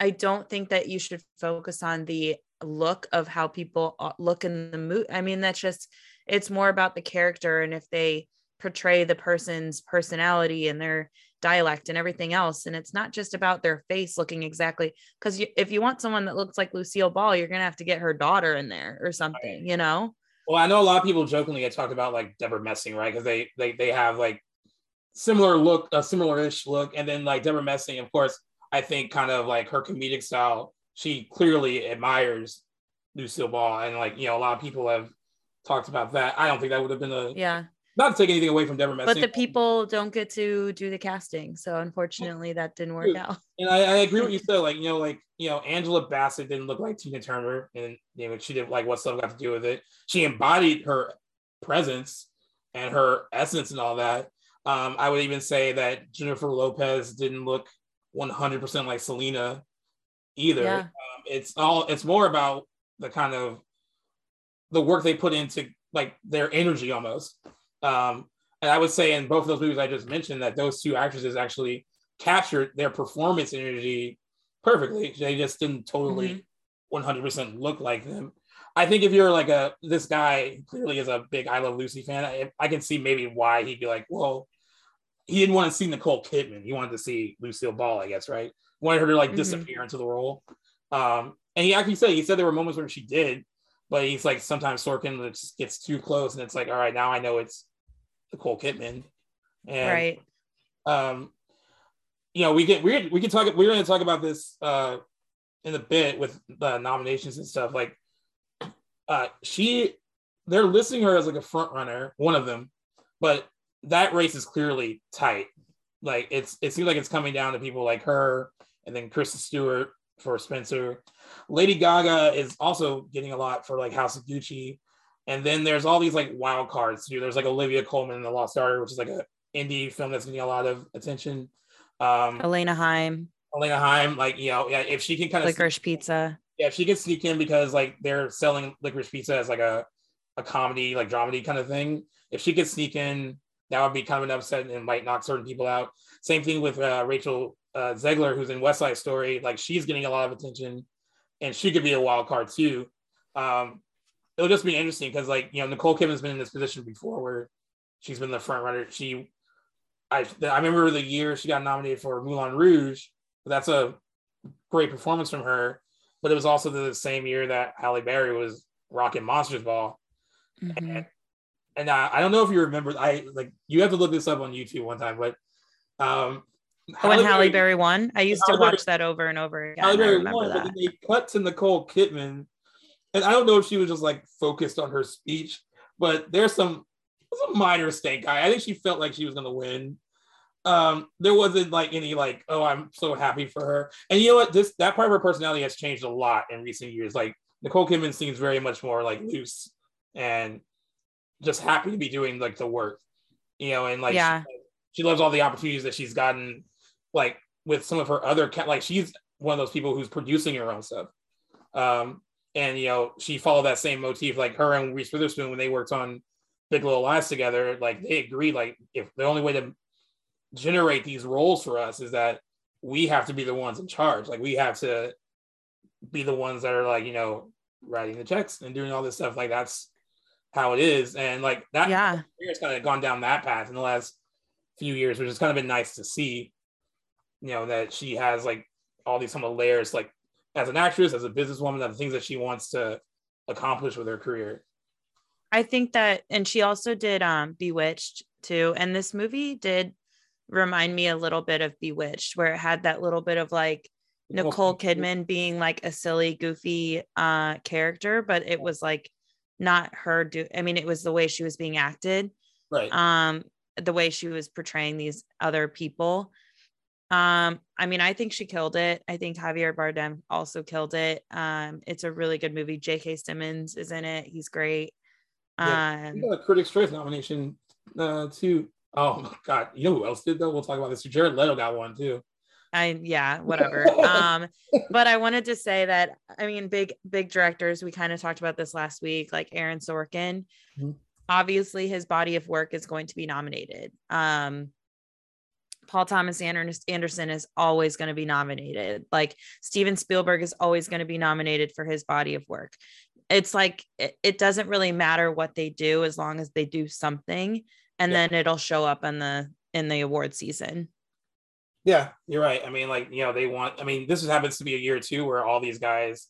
I don't think that you should focus on the look of how people uh, look in the movie. I mean, that's just, it's more about the character. And if they, portray the person's personality and their dialect and everything else. And it's not just about their face looking exactly because if you want someone that looks like Lucille Ball, you're gonna have to get her daughter in there or something, right. you know. Well, I know a lot of people jokingly get talked about like Debra Messing, right? Because they they they have like similar look, a similar-ish look, and then like Debra Messing, of course, I think kind of like her comedic style. She clearly admires Lucille Ball, and like you know, a lot of people have talked about that. I don't think that would have been a yeah not to take anything away from Debra Messing. But the people don't get to do the casting. So unfortunately that didn't work out. And I, I agree with you said, like, you know, like, you know, Angela Bassett didn't look like Tina Turner and you know, she didn't like what stuff got to do with it. She embodied her presence and her essence and all that. Um, I would even say that Jennifer Lopez didn't look 100% like Selena either. Yeah. Um, it's all, it's more about the kind of the work they put into like their energy almost. Um, and I would say in both of those movies I just mentioned that those two actresses actually captured their performance energy perfectly. They just didn't totally mm-hmm. 100% look like them. I think if you're like a this guy clearly is a big I Love Lucy fan, I, I can see maybe why he'd be like, well, he didn't want to see Nicole Kidman. He wanted to see Lucille Ball, I guess, right? Wanted her to like mm-hmm. disappear into the role. Um, and he actually said he said there were moments where she did, but he's like sometimes Sorkin just gets too close, and it's like, all right, now I know it's Nicole Kidman, and right. Um, you know, we get we we can talk. We're going to talk about this uh in a bit with the nominations and stuff. Like, uh, she they're listing her as like a front runner, one of them, but that race is clearly tight. Like it's it seems like it's coming down to people like her and then Kristen Stewart for Spencer. Lady Gaga is also getting a lot for like House of Gucci. And then there's all these like wild cards too. There's like Olivia Colman in The Lost Daughter, which is like an indie film that's getting a lot of attention. Um, Alana Haim. Alana Haim, like you know, yeah, if she can kind of licorice pizza. Yeah, if she can sneak in because like they're selling licorice pizza as like a a comedy, like dramedy kind of thing. If she could sneak in, that would be kind of an upset and might knock certain people out. Same thing with uh, Rachel uh, Zegler, who's in West Side Story. Like she's getting a lot of attention, and she could be a wild card too. Um, it'll just be interesting because like you know Nicole Kidman's been in this position before where she's been the front runner. She, I I remember the year she got nominated for Moulin Rouge. That's a great performance from her, but it was also the same year that Halle Berry was rocking Monsters Ball. Mm-hmm. And, and uh, I don't know if you remember. I like you have to look this up on YouTube one time, but um, Oh, when Halle Berry won, I used Halle to watch Berry, that over and over again. Halle Berry won, that. but they cut to Nicole Kidman and I don't know if she was just like focused on her speech, but there's some some minor stink eye. I think she felt like she was gonna win. Um, there wasn't like any like, oh, I'm so happy for her. And you know what? This that part of her personality has changed a lot in recent years. Like Nicole Kidman seems very much more like loose and just happy to be doing like the work, you know, and like yeah. she, she loves all the opportunities that she's gotten, like with some of her other cat. like she's one of those people who's producing her own stuff. Um, and you know she followed that same motif like her and Reese Witherspoon when they worked on Big Little Lies together like they agreed like if the only way to generate these roles for us is that we have to be the ones in charge like we have to be the ones that are like you know writing the checks and doing all this stuff like that's how it is and like that yeah it's kind of gone down that path in the last few years which has kind of been nice to see you know that she has like all these some of the layers like as an actress, as a businesswoman, of the things that she wants to accomplish with her career. I think that, and she also did um Bewitched too. And this movie did remind me a little bit of Bewitched, where it had that little bit of like Nicole Kidman being like a silly, goofy uh character, but it was like not her do I mean, it was the way she was being acted. Right. Um, the way she was portraying these other people. Um, I mean, I think she killed it. I think Javier Bardem also killed it. Um, it's a really good movie. J.K. Simmons is in it. He's great. Yeah, um, got a Critics' Choice nomination uh, too. Oh my god, you know who else did though? We'll talk about this. Jared Leto got one too. I yeah, whatever. um, but I wanted to say that I mean, big big directors. We kind of talked about this last week, like Aaron Sorkin. Mm-hmm. Obviously, his body of work is going to be nominated. Um, Paul Thomas Anderson is always going to be nominated. Like Steven Spielberg is always going to be nominated for his body of work. It's like it, it doesn't really matter what they do as long as they do something and yeah. then it'll show up in the in the award season. Yeah, you're right. I mean, like, you know, they want I mean, this happens to be a year too where all these guys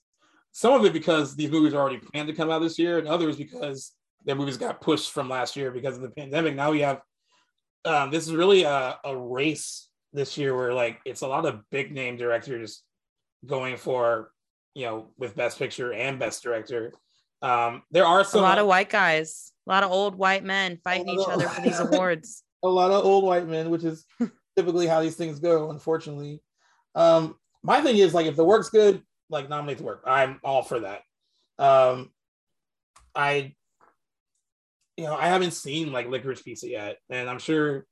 some of it because these movies are already planned to come out this year, and others because their movies got pushed from last year because of the pandemic. Now we have um, this is really a, a race this year where like it's a lot of big name directors going for you know with best picture and best director um there are some a lot of white guys a lot of old white men fighting each other for these awards a lot of old white men which is typically how these things go unfortunately um my thing is like if the work's good like nominate the work i'm all for that um i you know, I haven't seen like Licorice Pizza yet, and I'm sure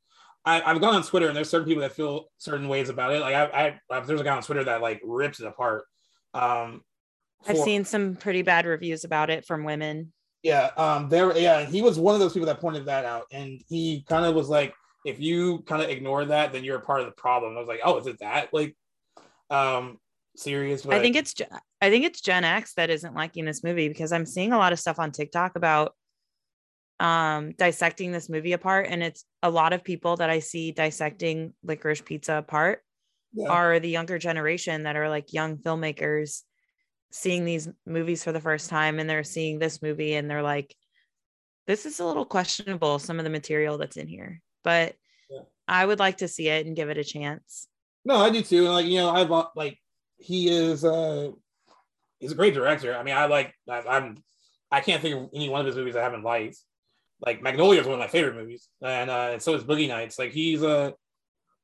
I, have gone on Twitter and there's certain people that feel certain ways about it. Like I, I, there's a guy on Twitter that like rips it apart. Um, for, I've seen some pretty bad reviews about it from women. Yeah, um, there, yeah, he was one of those people that pointed that out, and he kind of was like, if you kind of ignore that, then you're a part of the problem. I was like, oh, is it that like, um, serious? But... I think it's, I think it's Gen X that isn't liking this movie because I'm seeing a lot of stuff on TikTok about um dissecting this movie apart and it's a lot of people that i see dissecting licorice pizza apart yeah. are the younger generation that are like young filmmakers seeing these movies for the first time and they're seeing this movie and they're like this is a little questionable some of the material that's in here but yeah. i would like to see it and give it a chance no i do too like you know i've like he is uh he's a great director i mean i like I, i'm i can't think of any one of his movies i haven't liked like Magnolia is one of my favorite movies, and uh, and so is Boogie Nights. Like he's a,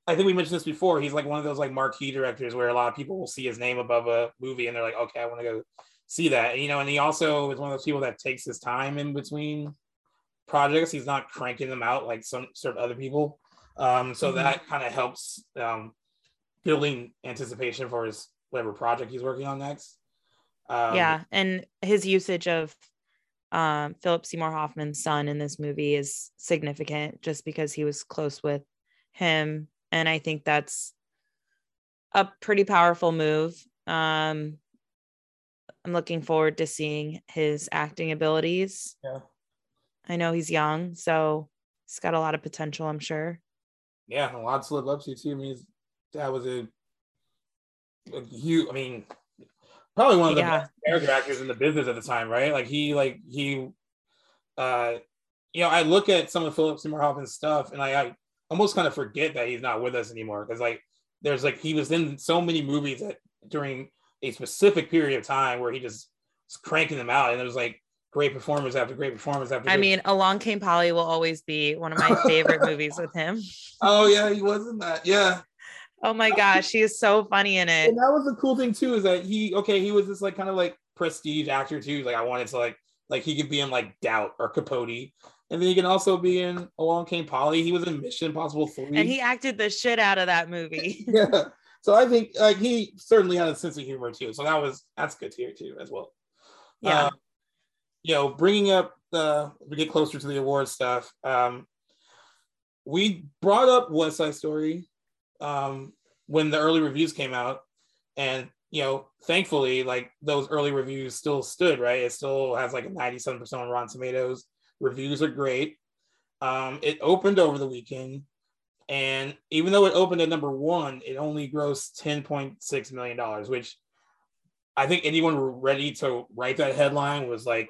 I think we mentioned this before. He's like one of those like marquee directors where a lot of people will see his name above a movie and they're like, okay, I want to go see that. And, you know, and he also is one of those people that takes his time in between projects. He's not cranking them out like some sort of other people. Um, so mm-hmm. that kind of helps um, building anticipation for his whatever project he's working on next. Um, yeah, and his usage of um, Philip Seymour Hoffman's son in this movie is significant just because he was close with him. And I think that's a pretty powerful move. Um, I'm looking forward to seeing his acting abilities. Yeah. I know he's young, so he's got a lot of potential, I'm sure. Yeah, a lot to live up to too. I mean, that was a, a huge. I mean, probably one of the yeah. best character actors in the business at the time, right? Like he, like he, uh, you know, I look at some of Philip Seymour Hoffman's stuff, and I, I almost kind of forget that he's not with us anymore because like there's like he was in so many movies that during a specific period of time where he just was cranking them out, and it was like great performance after great performance after. I mean, Along Came Polly will always be one of my favorite movies with him. Oh yeah, he was in that. Yeah, Oh my gosh, he is so funny in it. And that was the cool thing too, is that he okay, he was this like kind of like prestige actor too. Like I wanted to like like he could be in like Doubt or Capote. And then he can also be in Along Came Polly. He was in Mission Impossible 3. And he acted the shit out of that movie. yeah. So I think like he certainly had a sense of humor too. So that was that's good here too as well. Yeah. Uh, you know, bringing up the we get closer to the award stuff. Um, we brought up West Side Story um, when the early reviews came out, and you know, thankfully, like those early reviews still stood. Right, it still has like a ninety-seven percent on Rotten Tomatoes. Reviews are great. Um, it opened over the weekend, and even though it opened at number one, it only grossed ten point six million dollars, which I think anyone ready to write that headline was like,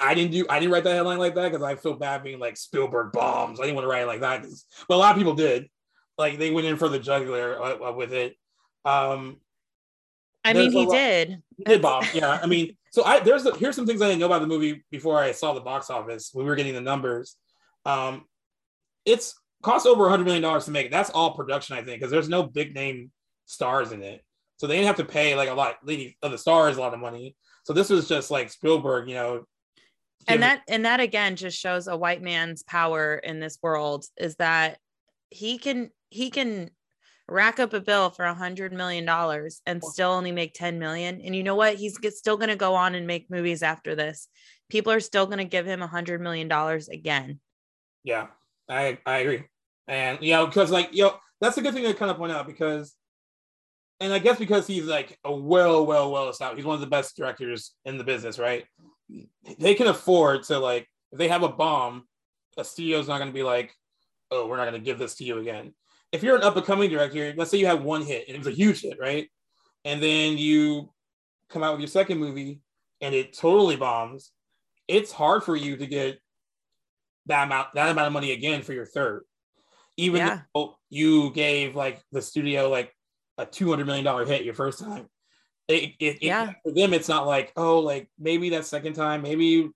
I didn't do, I didn't write that headline like that because I feel bad being like Spielberg bombs. I didn't want to write it like that, but a lot of people did. Like they went in for the jugular uh, uh with it. Um, I mean, he did. He did bomb. Yeah, I mean, so I there's the, here's some things I didn't know about the movie before I saw the box office. when We were getting the numbers. Um, it's cost over a hundred million dollars to make. it. That's all production, I think, because there's no big name stars in it. So they didn't have to pay like a lot of the stars a lot of money. So this was just like Spielberg, you know. And that and that again just shows a white man's power in this world is that he can he can rack up a bill for a hundred million dollars and still only make 10 million. And you know what? He's still going to go on and make movies after this. People are still going to give him a hundred million dollars again. Yeah, I I agree. And you know, because like you know, that's a good thing to kind of point out because and I guess because he's like a well, well, well established, he's one of the best directors in the business, right? They can afford to like if they have a bomb, a studio's not going to be like, oh, we're not going to give this to you again. If you're an up and coming director, let's say you have one hit and it was a huge hit, right? And then you come out with your second movie and it totally bombs. It's hard for you to get that amount that amount of money again for your third, even yeah. though you gave like the studio like a two hundred million dollar hit your first time. It, it, yeah. It, for them, it's not like oh, like maybe that second time, maybe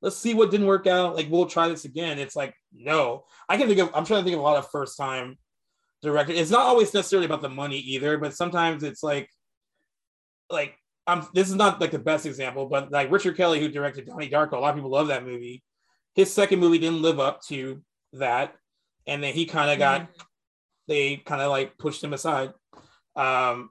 let's see what didn't work out. Like we'll try this again. It's like no, I can think of. I'm trying to think of a lot of first time director. It's not always necessarily about the money either, but sometimes it's like like I'm. This is not like the best example, but like Richard Kelly, who directed Donnie Darko, a lot of people love that movie. His second movie didn't live up to that, and then he kind of got. Mm-hmm. They kind of like pushed him aside. Um,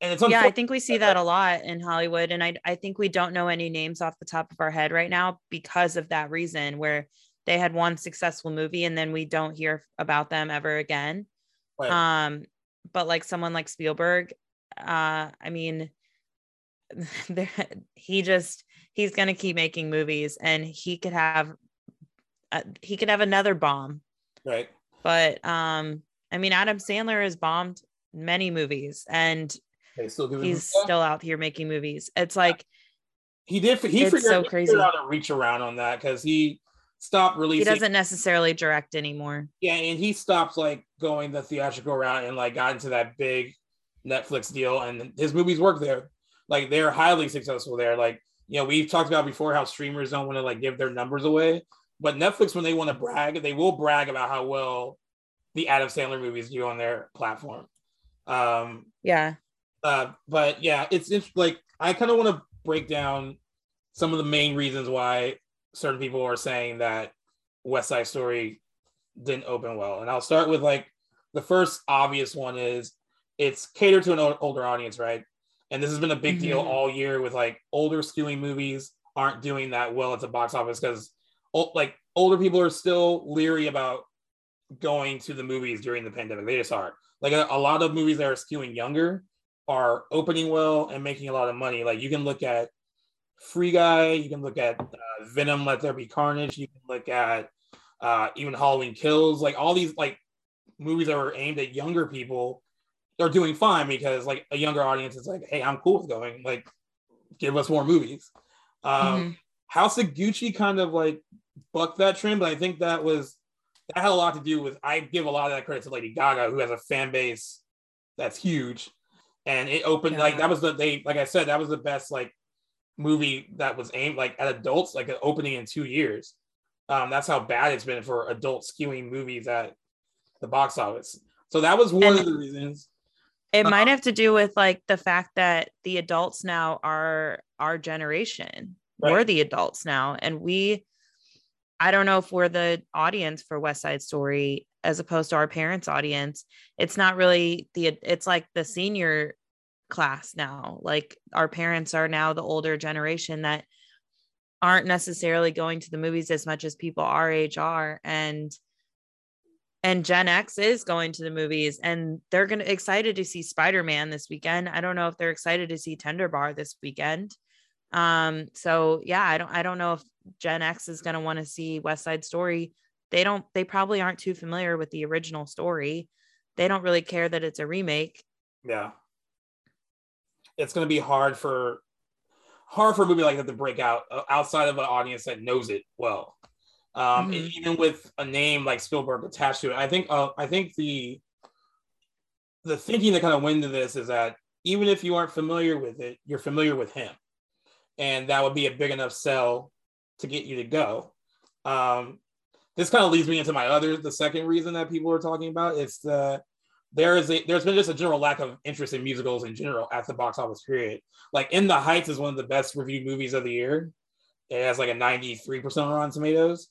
and it's yeah, I think we see that a lot in Hollywood, and I I think we don't know any names off the top of our head right now because of that reason, where they had one successful movie and then we don't hear about them ever again. Right. Um, but like someone like Spielberg, uh, I mean, he just he's gonna keep making movies, and he could have uh, he could have another bomb. Right. But um, I mean, Adam Sandler has bombed many movies and still he's still out here making movies. It's like he did he it's figured, so crazy. how to reach around on that because he stopped releasing. He doesn't necessarily direct anymore. Yeah, and he stopped like going the theatrical route and like got into that big Netflix deal, and his movies work there. Like they're highly successful there. Like you know, we've talked about before how streamers don't want to like give their numbers away, but Netflix when they want to brag, they will brag about how well the Adam Sandler movies do on their platform. Um, yeah. Uh, but yeah, it's, it's like I kind of want to break down some of the main reasons why certain people are saying that West Side Story didn't open well, and I'll start with like the first obvious one is it's catered to an older audience, right? And this has been a big mm-hmm. deal all year with like older skewing movies aren't doing that well at the box office because like older people are still leery about going to the movies during the pandemic. They just aren't. like a, a, lot of movies that are skewing younger are opening well and making a lot of money. Like you can look at Free Guy, you can look at uh, Venom, Let There Be Carnage, you can look at uh, even Halloween Kills. Like all these like movies that are aimed at younger people are doing fine because like a younger audience is like, hey, I'm cool with going. Like, give us more movies. Um, mm-hmm. House of Gucci kind of like bucked that trend, but I think that was that had a lot to do with I give a lot of that credit to Lady Gaga, who has a fan base that's huge. And it opened yeah. like that was the they like I said, that was the best like movie that was aimed like at adults, like an opening in two years. Um, that's how bad it's been for adult skewing movies at the box office. So that was one and of the reasons. It might have to do with like the fact that the adults now are our generation. Right. We're the adults now, and we I don't know if we're the audience for West Side Story as opposed to our parents' audience. It's not really the, it's like the senior class now. Like our parents are now the older generation that aren't necessarily going to the movies as much as people our age are. And, and Gen X is going to the movies and they're going to excited to see Spider-Man this weekend. I don't know if they're excited to see Tender Bar this weekend. Um, so yeah, I don't I don't know if Gen X is going to want to see West Side Story. They don't, they probably aren't too familiar with the original story. They don't really care that it's a remake. Yeah. it's going to be hard for hard for a movie like that to break out uh, outside of an audience that knows it well. Um, mm-hmm. Even with a name like Spielberg attached to it, I think uh, I think the the thinking that kind of went into this is that even if you aren't familiar with it, you're familiar with him, and that would be a big enough sell to get you to go. Um, this kind of leads me into my other the second reason that people are talking about. It's the there is a there's been just a general lack of interest in musicals in general at the box office period. Like In the Heights is one of the best reviewed movies of the year. It has like a 93% on Rotten Tomatoes.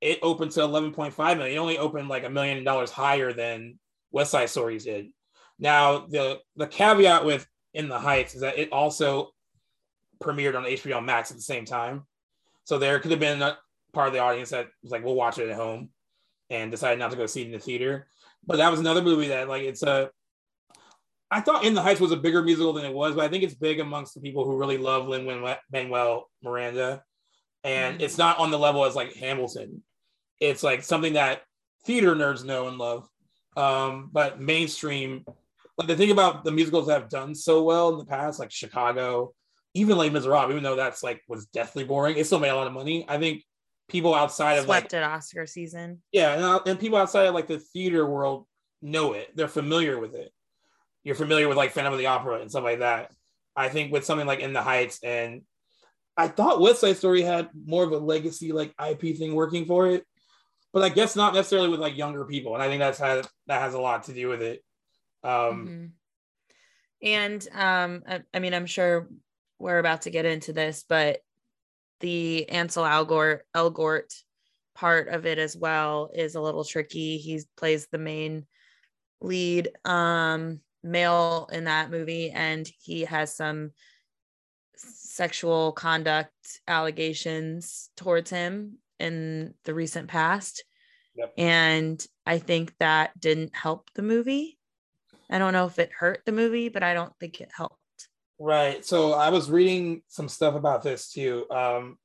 It opened to 11.5 million. It only opened like a million dollars higher than West Side Stories did. Now the the caveat with In the Heights is that it also premiered on HBO Max at the same time. So there could have been a part of the audience that was like, we'll watch it at home and decided not to go see it in the theater. But that was another movie that like it's a I thought In the Heights was a bigger musical than it was, but I think it's big amongst the people who really love Lin Manuel Miranda. And mm-hmm. it's not on the level as like Hamilton. It's like something that theater nerds know and love. Um, but mainstream, like the thing about the musicals that have done so well in the past, like Chicago, even Les Miserables, even though that's like was deathly boring, it still made a lot of money. I think people outside of swept like at Oscar season. Yeah, and, uh, and people outside of like the theater world know it. They're familiar with it. You're familiar with like Phantom of the Opera and stuff like that. I think with something like In the Heights and I thought West Side Story had more of a legacy like IP thing working for it, but I guess not necessarily with like younger people. And I think that's had that has a lot to do with it. Um, mm-hmm. And um, I, I mean, I'm sure we're about to get into this, but the Ansel Elgort, Elgort part of it as well is a little tricky. He plays the main lead um, male in that movie, and he has some sexual conduct allegations towards him in the recent past. Yep. And I think that didn't help the movie. I don't know if it hurt the movie, but I don't think it helped. Right. So I was reading some stuff about this too. Um,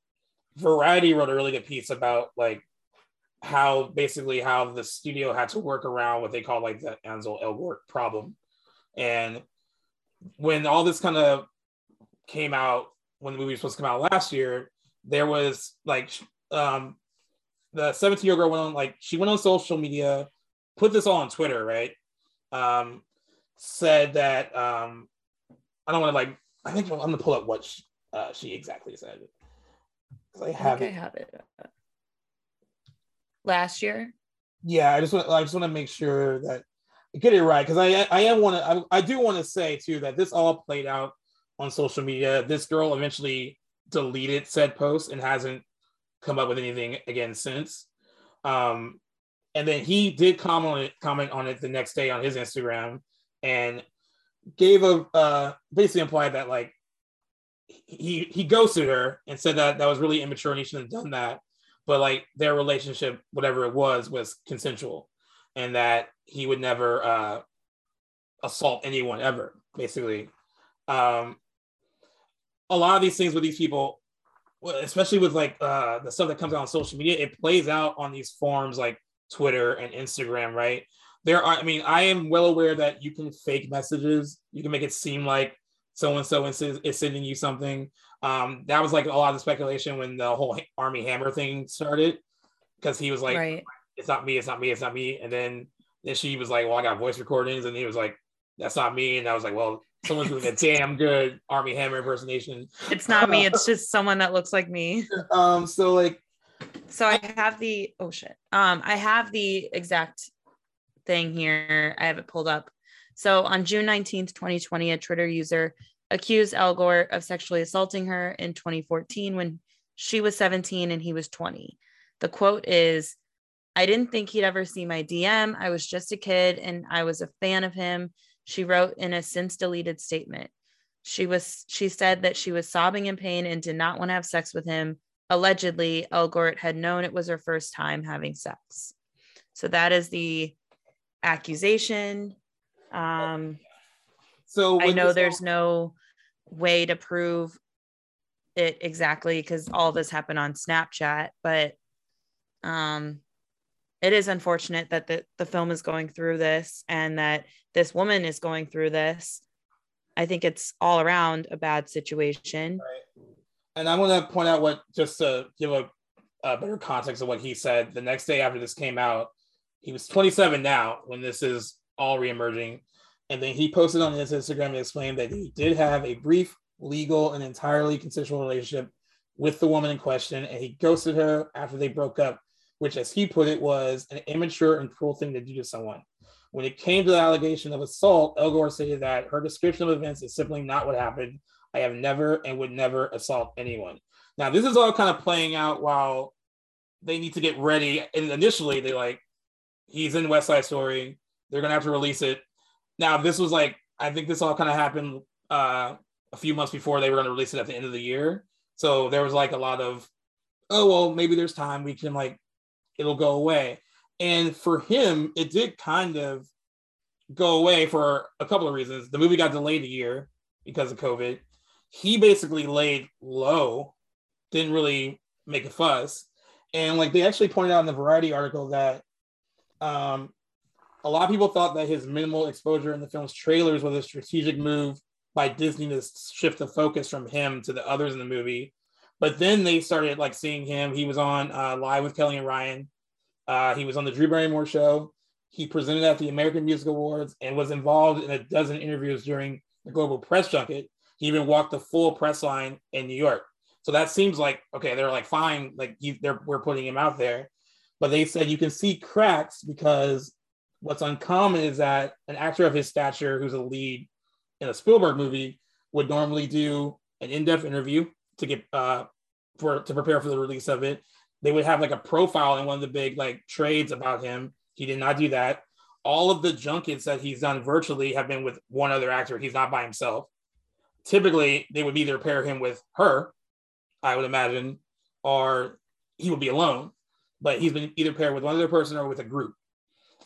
Variety wrote a really good piece about like how basically how the studio had to work around what they call like the Ansel Elgort problem. And when all this kind of came out, when the movie was supposed to come out last year, there was like um, the 17 year old girl went on like she went on social media, put this all on Twitter, right? Um, said that um, I don't want to like. I think I'm gonna pull up what she, uh, she exactly said. I have I it. I have it. Last year. Yeah, I just want. I just want to make sure that I get it right because I I am want to. I, I do want to say too that this all played out on social media. This girl eventually deleted said post and hasn't come up with anything again since. Um, and then he did comment on it, comment on it the next day on his Instagram, and gave a uh, basically implied that like he he ghosted her and said that that was really immature and he shouldn't have done that. But like their relationship, whatever it was, was consensual, and that he would never uh, assault anyone ever. Basically, um, a lot of these things with these people, especially with like uh, the stuff that comes out on social media, it plays out on these forums like Twitter and Instagram, right? There are, I mean, I am well aware that you can fake messages. You can make it seem like so and so is sending you something. Um, that was like a lot of speculation when the whole Armie Hammer thing started, because he was like, right. "It's not me, it's not me, it's not me," and then then she was like, "Well, I got voice recordings," and he was like, "That's not me," and I was like, "Well." Someone's doing a damn good Armie Hammer impersonation. It's not me. It's just someone that looks like me. Um. So like, so I have the oh shit. Um. I have the exact thing here. I have it pulled up. So on June 19th, 2020, a Twitter user accused Elgort of sexually assaulting her in 2014 when she was 17 and he was 20. The quote is I didn't think he'd ever see my DM. I was just a kid and I was a fan of him. She wrote in a since deleted statement. She was she said that she was sobbing in pain and did not want to have sex with him. Allegedly, Elgort had known it was her first time having sex. So that is the accusation. Um, so I know there's all- no way to prove it exactly because all this happened on Snapchat, but um, it is unfortunate that the, the film is going through this and that this woman is going through this. I think it's all around a bad situation. Right. And I want to point out what just to give a, a better context of what he said. The next day after this came out, he was 27 now when this is all reemerging. And then he posted on his Instagram and explained that he did have a brief, legal, and entirely consensual relationship with the woman in question, and he ghosted her after they broke up, which, as he put it, was an immature and cruel thing to do to someone. When it came to the allegation of assault, Elgort stated that her description of events is simply not what happened. I have never and would never assault anyone. Now, this is all kind of playing out while they need to get ready. And initially, they like, he's in West Side Story. They're gonna have to release it. Now, this was like, I think this all kind of happened uh, a few months before they were gonna release it at the end of the year. So there was like a lot of, oh well, maybe there's time we can like, it'll go away. And for him, it did kind of go away for a couple of reasons. The movie got delayed a year because of COVID. He basically laid low, didn't really make a fuss. And like they actually pointed out in the Variety article that um, a lot of people thought that his minimal exposure in the film's trailers was a strategic move by Disney to shift the focus from him to the others in the movie. But then they started like seeing him. He was on uh, Live with Kelly and Ryan. Uh, he was on the Drew Barrymore show. He presented at the American Music Awards and was involved in a dozen interviews during the global press junket. He even walked the full press line in New York. So that seems like okay. They're like fine, like he, they're we're putting him out there, but they said you can see cracks because what's uncommon is that an actor of his stature, who's a lead in a Spielberg movie, would normally do an in-depth interview to get uh for to prepare for the release of it they would have like a profile in one of the big like trades about him. He did not do that. All of the junkets that he's done virtually have been with one other actor. He's not by himself. Typically, they would either pair him with her, I would imagine, or he would be alone. But he's been either paired with one other person or with a group.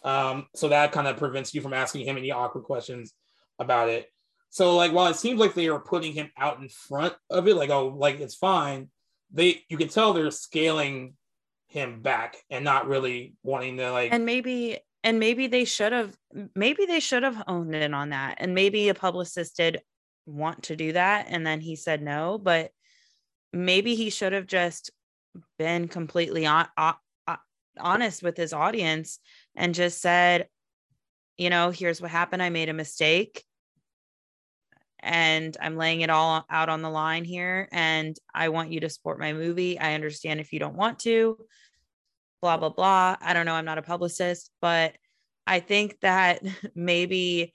Um, so that kind of prevents you from asking him any awkward questions about it. So, like, while it seems like they are putting him out in front of it, like, oh, like it's fine, they you can tell they're scaling him back and not really wanting to like and maybe and maybe they should have maybe they should have owned in on that and maybe a publicist did want to do that and then he said no but maybe he should have just been completely on, on, honest with his audience and just said you know here's what happened i made a mistake and I'm laying it all out on the line here. And I want you to support my movie. I understand if you don't want to, blah, blah, blah. I don't know. I'm not a publicist, but I think that maybe,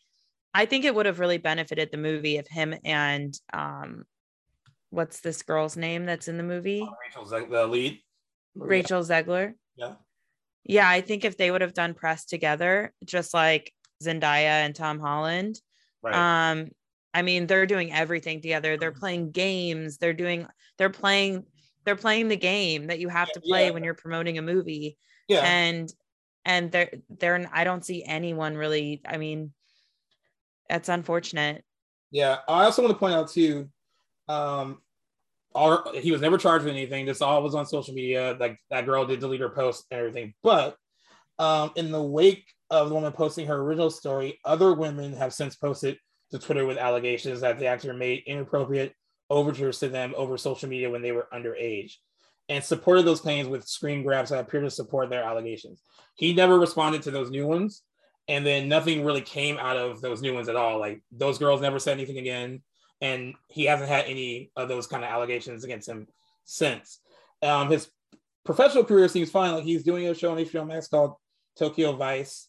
I think it would have really benefited the movie if him and, um, what's this girl's name that's in the movie? Oh, Rachel Zeg- the lead. Rachel Zegler. Yeah. Yeah. I think if they would have done press together, just like Zendaya and Tom Holland, right. um, I mean, they're doing everything together. They're mm-hmm. playing games. They're doing, they're playing, they're playing the game that you have to play yeah. when you're promoting a movie. Yeah. And, and they're, they're, I don't see anyone really, I mean, that's unfortunate. Yeah. I also want to point out too, um, all, he was never charged with anything. This all was on social media. Like that girl did delete her post and everything. But um, in the wake of the woman posting her original story, other women have since posted to Twitter with allegations that the actor made inappropriate overtures to them over social media when they were underage and supported those claims with screen grabs that appear to support their allegations. He never responded to those new ones, and then nothing really came out of those new ones at all. Like those girls never said anything again, and he hasn't had any of those kind of allegations against him since. Um, his professional career seems fine. Like he's doing a show on HBO Max called Tokyo Vice.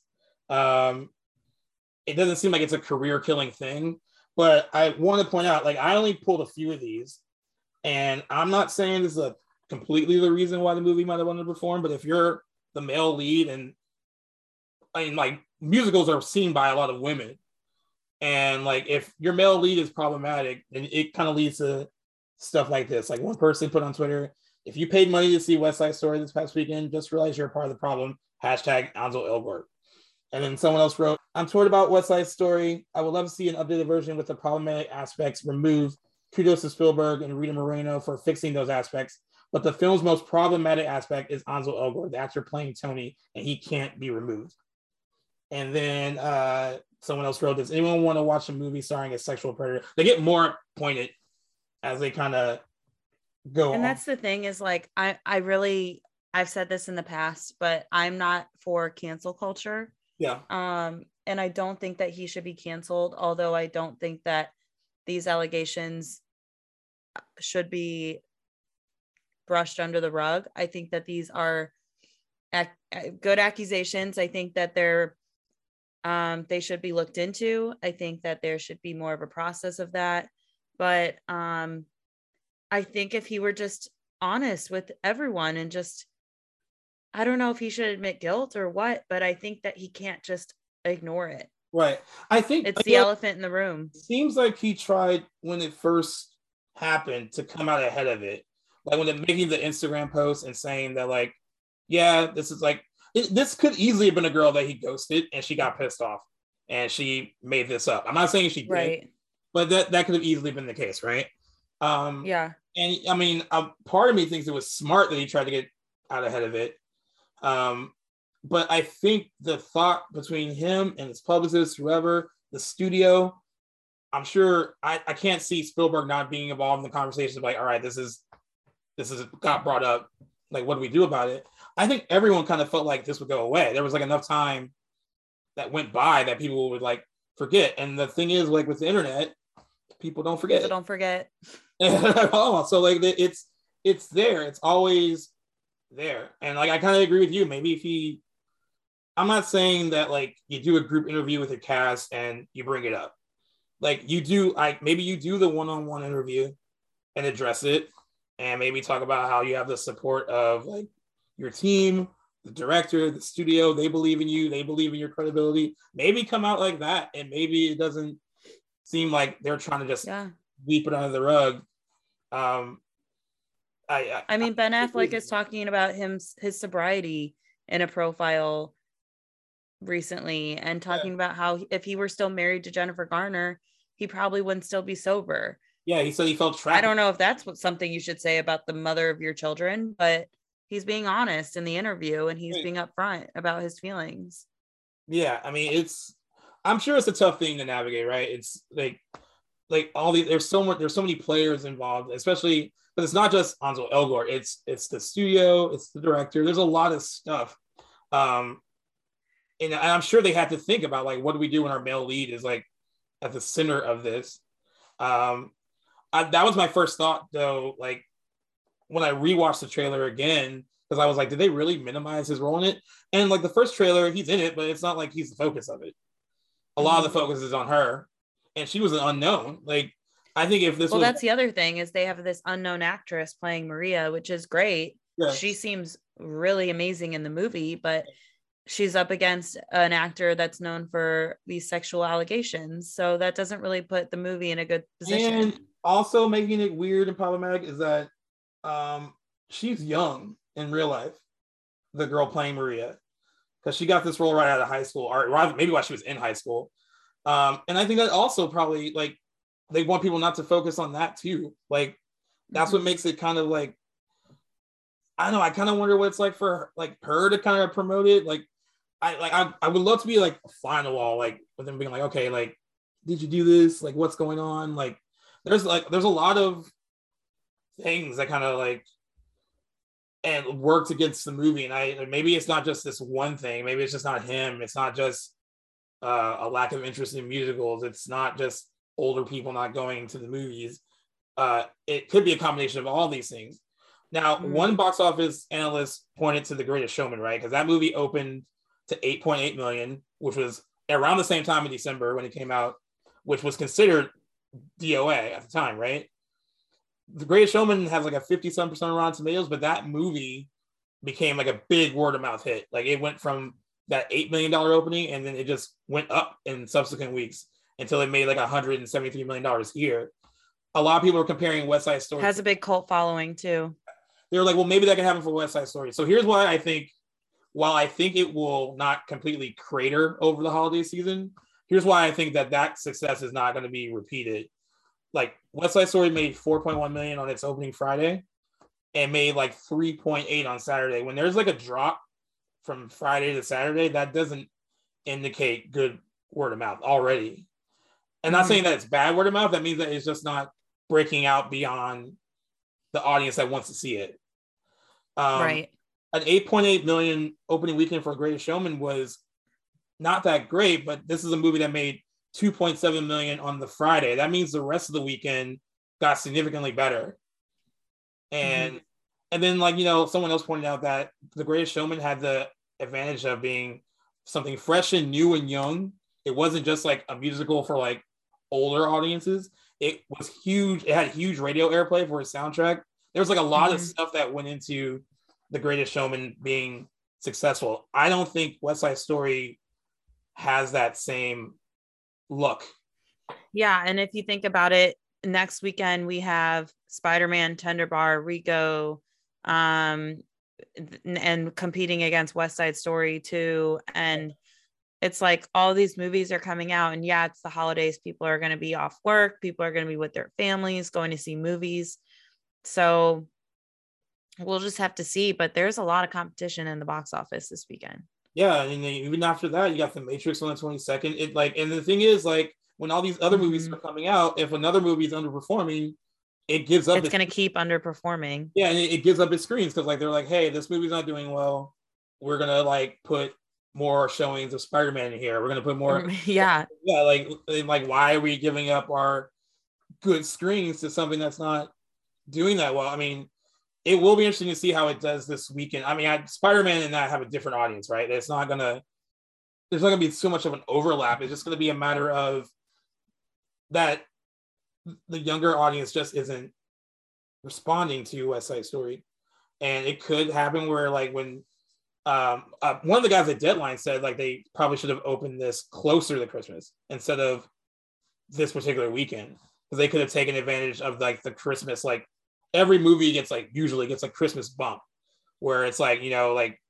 Um, it doesn't seem like it's a career killing thing. But I want to point out, like, I only pulled a few of these, and I'm not saying this is a completely the reason why the movie might have underperformed. But if you're the male lead, and I mean, like, musicals are seen by a lot of women, and like, if your male lead is problematic, then it kind of leads to stuff like this. Like, one person put on Twitter, if you paid money to see West Side Story this past weekend, just realize you're part of the problem. Hashtag Ansel Elgort. And then someone else wrote, I'm toured about West Side Story. I would love to see an updated version with the problematic aspects removed. Kudos to Spielberg and Rita Moreno for fixing those aspects. But the film's most problematic aspect is Ansel Elgort, the actor playing Tony, and he can't be removed. And then uh, someone else wrote, Does anyone want to watch a movie starring a sexual predator? They get more pointed as they kind of go. And on. that's the thing is like I I really I've said this in the past, but I'm not for cancel culture. Yeah. Um, and I don't think that he should be canceled, although I don't think that these allegations uh, should be brushed under the rug. I think that these are ac- uh, good accusations. I think that they're um, they should be looked into. I think that there should be more of a process of that. But um, I think if he were just honest with everyone and just I don't know if he should admit guilt or what, but I think that he can't just ignore it. Right. I think It's the elephant in the room. Seems like he tried when it first happened to come out ahead of it. Like when they're making the Instagram post and saying that, like, yeah, this is like, it, this could easily have been a girl that he ghosted and she got pissed off and she made this up. I'm not saying she did, Right. but that, that could have easily been the case, right? Um, Yeah. and I mean, a, part of me thinks it was smart that he tried to get out ahead of it. Um, but I think the thought between him and his publicist, whoever, the studio, I'm sure I, I can't see Spielberg not being involved in the conversation. Like, all right, this is this is got brought up. Like, what do we do about it? I think everyone kind of felt like this would go away. There was like enough time that went by that people would like forget. And the thing is, like with the internet, people don't forget. So don't forget. oh, so like it's it's there. It's always there. And like I kind of agree with you. Maybe if he, I'm not saying that like you do a group interview with a cast and you bring it up. Like you do, like maybe you do the one-on-one interview and address it, and maybe talk about how you have the support of like your team, the director, the studio. They believe in you. They believe in your credibility. Maybe come out like that, and maybe it doesn't seem like they're trying to just Yeah. sweep it under the rug. Um, I, I, I mean, Ben Affleck is talking about him his sobriety in a profile recently and talking about how if he were still married to Jennifer Garner, he probably wouldn't still be sober. yeah, he said he felt trapped. I don't know if that's what something you should say about the mother of your children, but he's being honest in the interview and he's Right. being upfront about his feelings. Yeah, I mean, it's. I'm sure it's a tough thing to navigate, right? It's like, like all the there's so much there's so many players involved, especially, but it's not just Ansel Elgort. It's it's the studio, it's the director. There's a lot of stuff, um, and I'm sure they had to think about like what do we do when our male lead is like at the center of this. Um, I, that was my first thought though. Like when I rewatched the trailer again, because I was like, did they really minimize his role in it? And like the first trailer, he's in it, but it's not like he's the focus of it. A lot of the mm-hmm. focus is on her, and she was an unknown. Like I think if this well, was, that's the other thing is they have this unknown actress playing Maria, which is great. yeah, She seems really amazing in the movie, but she's up against an actor that's known for these sexual allegations. So that doesn't really put the movie in a good position. and also making it weird and problematic is that um she's young in real life. The girl playing Maria, because she got this role right out of high school, or maybe while she was in high school. Um, and I think that also probably like they want people not to focus on that too. Like that's what makes it kind of like I don't know. I kind of wonder what it's like for like her to kind of promote it. Like I like I, I would love to be like a fly on the wall, like with them being like, okay, like did you do this? Like what's going on? Like there's like there's a lot of things that kind of like and worked against the movie. And I maybe it's not just this one thing. Maybe it's just not him. It's not just uh, a lack of interest in musicals. It's not just older people not going to the movies. Uh, it could be a combination of all these things. Now, Mhm. one box office analyst pointed to The Greatest Showman, right? Because that movie opened to 8.8 million, which was around the same time in December when it came out, which was considered DOA at the time, right? The Greatest Showman has like a 57 percent of Rotten Tomatoes, but that movie became like a big word of mouth hit. Like it went from that eight million dollar opening, and then it just went up in subsequent weeks until it made like 173 million dollars here. A lot of people are comparing West Side Story. has a big cult following too. they were like, well, maybe that can happen for West Side Story. So here's why I think, while I think it will not completely crater over the holiday season, here's why I think that that success is not going to be repeated. Like West Side Story made 4.1 million on its opening Friday, and made like 3.8 on Saturday. When there's like a drop from Friday to Saturday, that doesn't indicate good word of mouth already. And not Mhm. saying that it's bad word of mouth, that means that it's just not breaking out beyond the audience that wants to see it. Um, right. An 8.8 million opening weekend for Greatest Showman was not that great, but this is a movie that made 2.7 million on the Friday. That means the rest of the weekend got significantly better. And and then like you know, someone else pointed out that the Greatest Showman had the advantage of being something fresh and new and young. It wasn't just like a musical for like older audiences. It was huge. It had huge radio airplay for its soundtrack. There was like a lot of Mhm. stuff that went into the Greatest Showman being successful. I don't think West Side Story has that same look. Yeah, and if you think about it, next weekend we have Spider-Man, Tender Bar, Rico, um, and competing against West Side Story too. And it's like all these movies are coming out, and yeah, it's the holidays. People are going to be off work. People are going to be with their families, going to see movies. So we'll just have to see. But there's a lot of competition in the box office this weekend. Yeah, and then even after that, you got the Matrix on the 22nd. It like, and the thing is, like, when all these other movies Mhm. are coming out, if another movie is underperforming, it gives up. It's its- going to keep underperforming. yeah, and it, it gives up its screens because like they're like, hey, this movie's not doing well. We're gonna like put more showings of Spider-Man in here. We're gonna put more. yeah, Yeah, like like why are we giving up our good screens to something that's not doing that well? I mean, it will be interesting to see how it does this weekend. I mean, I, Spider-Man and that have a different audience, right? It's not gonna there's not gonna be so much of an overlap. It's just gonna be a matter of that the younger audience just isn't responding to West Side Story, and it could happen where like when um, uh, one of the guys at Deadline said like they probably should have opened this closer to Christmas instead of this particular weekend because they could have taken advantage of like the Christmas like every movie gets like usually gets a Christmas bump where it's like you know like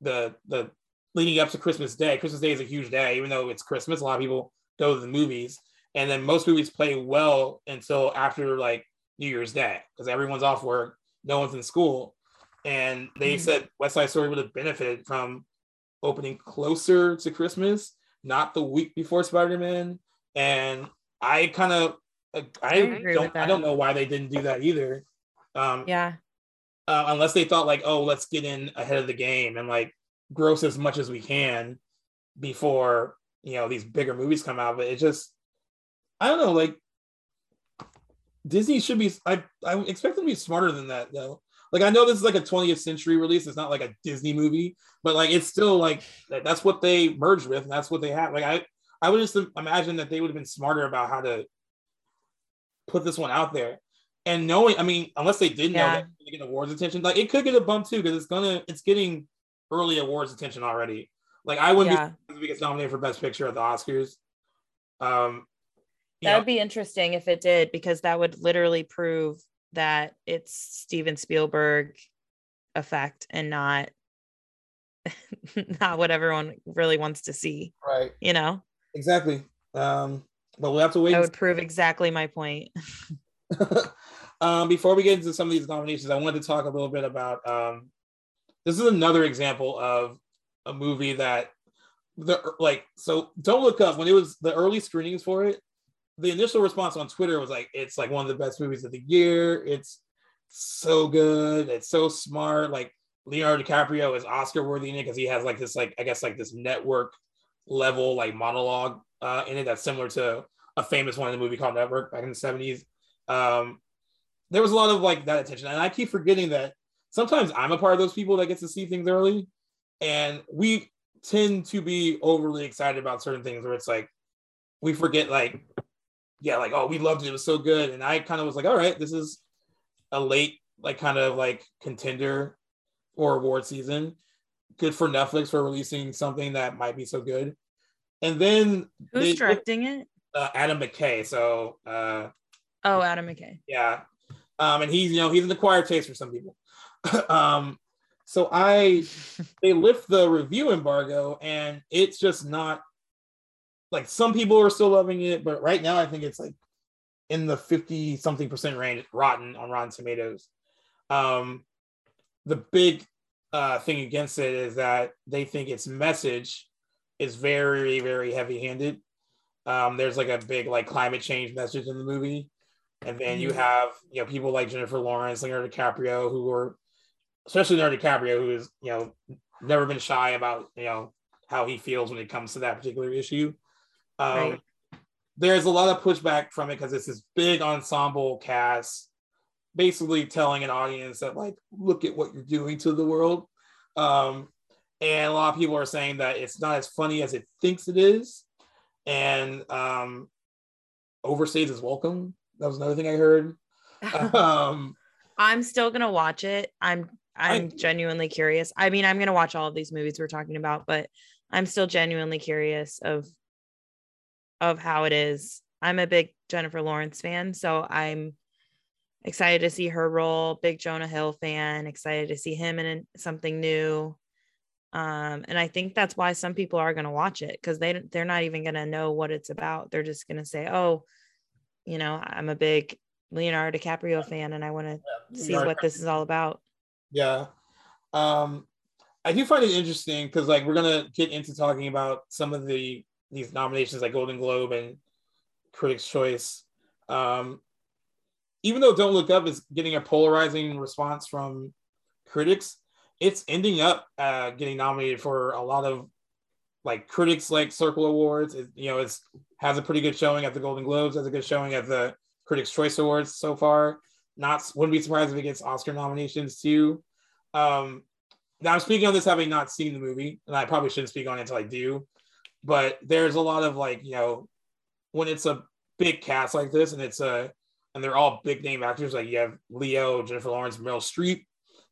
the the leading up to Christmas Day. Christmas Day is a huge day, even though it's Christmas. A lot of people go to the movies, and then most movies play well until after like New Year's Day because everyone's off work, no one's in school, and they Mhm. said West Side Story would have benefited from opening closer to Christmas, not the week before Spider Man. And I kind of I, I don't I don't know why they didn't do that either. Um, yeah. uh, unless they thought like, oh, let's get in ahead of the game and like gross as much as we can before you know these bigger movies come out. But it just, I don't know, like Disney should be. I I expect them to be smarter than that though. Like I know this is like a 20th century release. It's not like a Disney movie, but like it's still like that's what they merged with, and that's what they have. Like I I would just imagine that they would have been smarter about how to put this one out there. And knowing, I mean, unless they didn't know Yeah. that was gonna get awards attention, like it could get a bump too, because it's gonna it's getting early awards attention already. Like I wouldn't Yeah. be surprised if it gets nominated for Best Picture at the Oscars. Um, That know, would be interesting if it did, because that would literally prove that it's Steven Spielberg effect and not not what everyone really wants to see. right, You know, exactly. Um, but we'll have to wait. that would prove exactly my point. um, before we get into some of these nominations, I wanted to talk a little bit about. Um, this is another example of a movie that the like. So don't look up when it was the early screenings for it. The initial response on Twitter was like, "It's like one of the best movies of the year. It's so good. It's so smart. Like Leonardo DiCaprio is Oscar worthy in it because he has like this like I guess like this network level like monologue uh, in it that's similar to a famous one in the movie called Network back in the seventies. Um, there was a lot of like that attention, and I keep forgetting that sometimes I'm a part of those people that gets to see things early, and we tend to be overly excited about certain things where it's like we forget like yeah like oh we loved it. It was so good. And i kind of was like all right this is a late like kind of like contender or award season. Good for netflix for releasing something that might be so good. And then Who's they- directing it? uh, adam mckay. So uh Oh, Adam McKay. yeah um and he's you know he's an acquired taste for some people. Um so i they lift the review embargo and it's just not like some people are still loving it but right now i think it's like in the 50 something percent range rotten on rotten tomatoes. Um the big uh thing against it is that they think its message is very very heavy handed. Um, there's like a big like climate change message in the movie, and then you Mhm. have you know people like Jennifer Lawrence, Leonardo DiCaprio, who are especially Leonardo DiCaprio, who is you know never been shy about you know how he feels when it comes to that particular issue. Um, Right. There's a lot of pushback from it because it's this big ensemble cast, basically telling an audience that like, look at what you're doing to the world. Um, and a lot of people are saying that it's not as funny as it thinks it is, and um, overstays its welcome. That was another thing I heard. Um, I'm still gonna watch it. I'm I'm I- genuinely curious. I mean, I'm gonna watch all of these movies we're talking about, but I'm still genuinely curious of of how it is. I'm a big Jennifer Lawrence fan, so I'm excited to see her role. Big Jonah Hill fan, excited to see him in something new. Um, and I think that's why some people are gonna watch it because they they're not even gonna know what it's about. They're just gonna say, "Oh, you know, I'm a big Leonardo DiCaprio fan, and I want to see what this is all about." Yeah. Um, I do find it interesting because like we're gonna get into talking about some of the these nominations like Golden Globe and Critics' Choice. Um, even though Don't Look Up is getting a polarizing response from critics, it's ending up uh, getting nominated for a lot of like critics like Circle Awards. It, you know, it's has a pretty good showing at the Golden Globes, has a good showing at the Critics' Choice Awards so far. Not wouldn't be surprised if it gets Oscar nominations too. Um, now I'm speaking on this having not seen the movie, and I probably shouldn't speak on it until I do. But there's a lot of like, you know, when it's a big cast like this, and it's a and they're all big name actors. Like you have Leo, Jennifer Lawrence, Meryl Streep,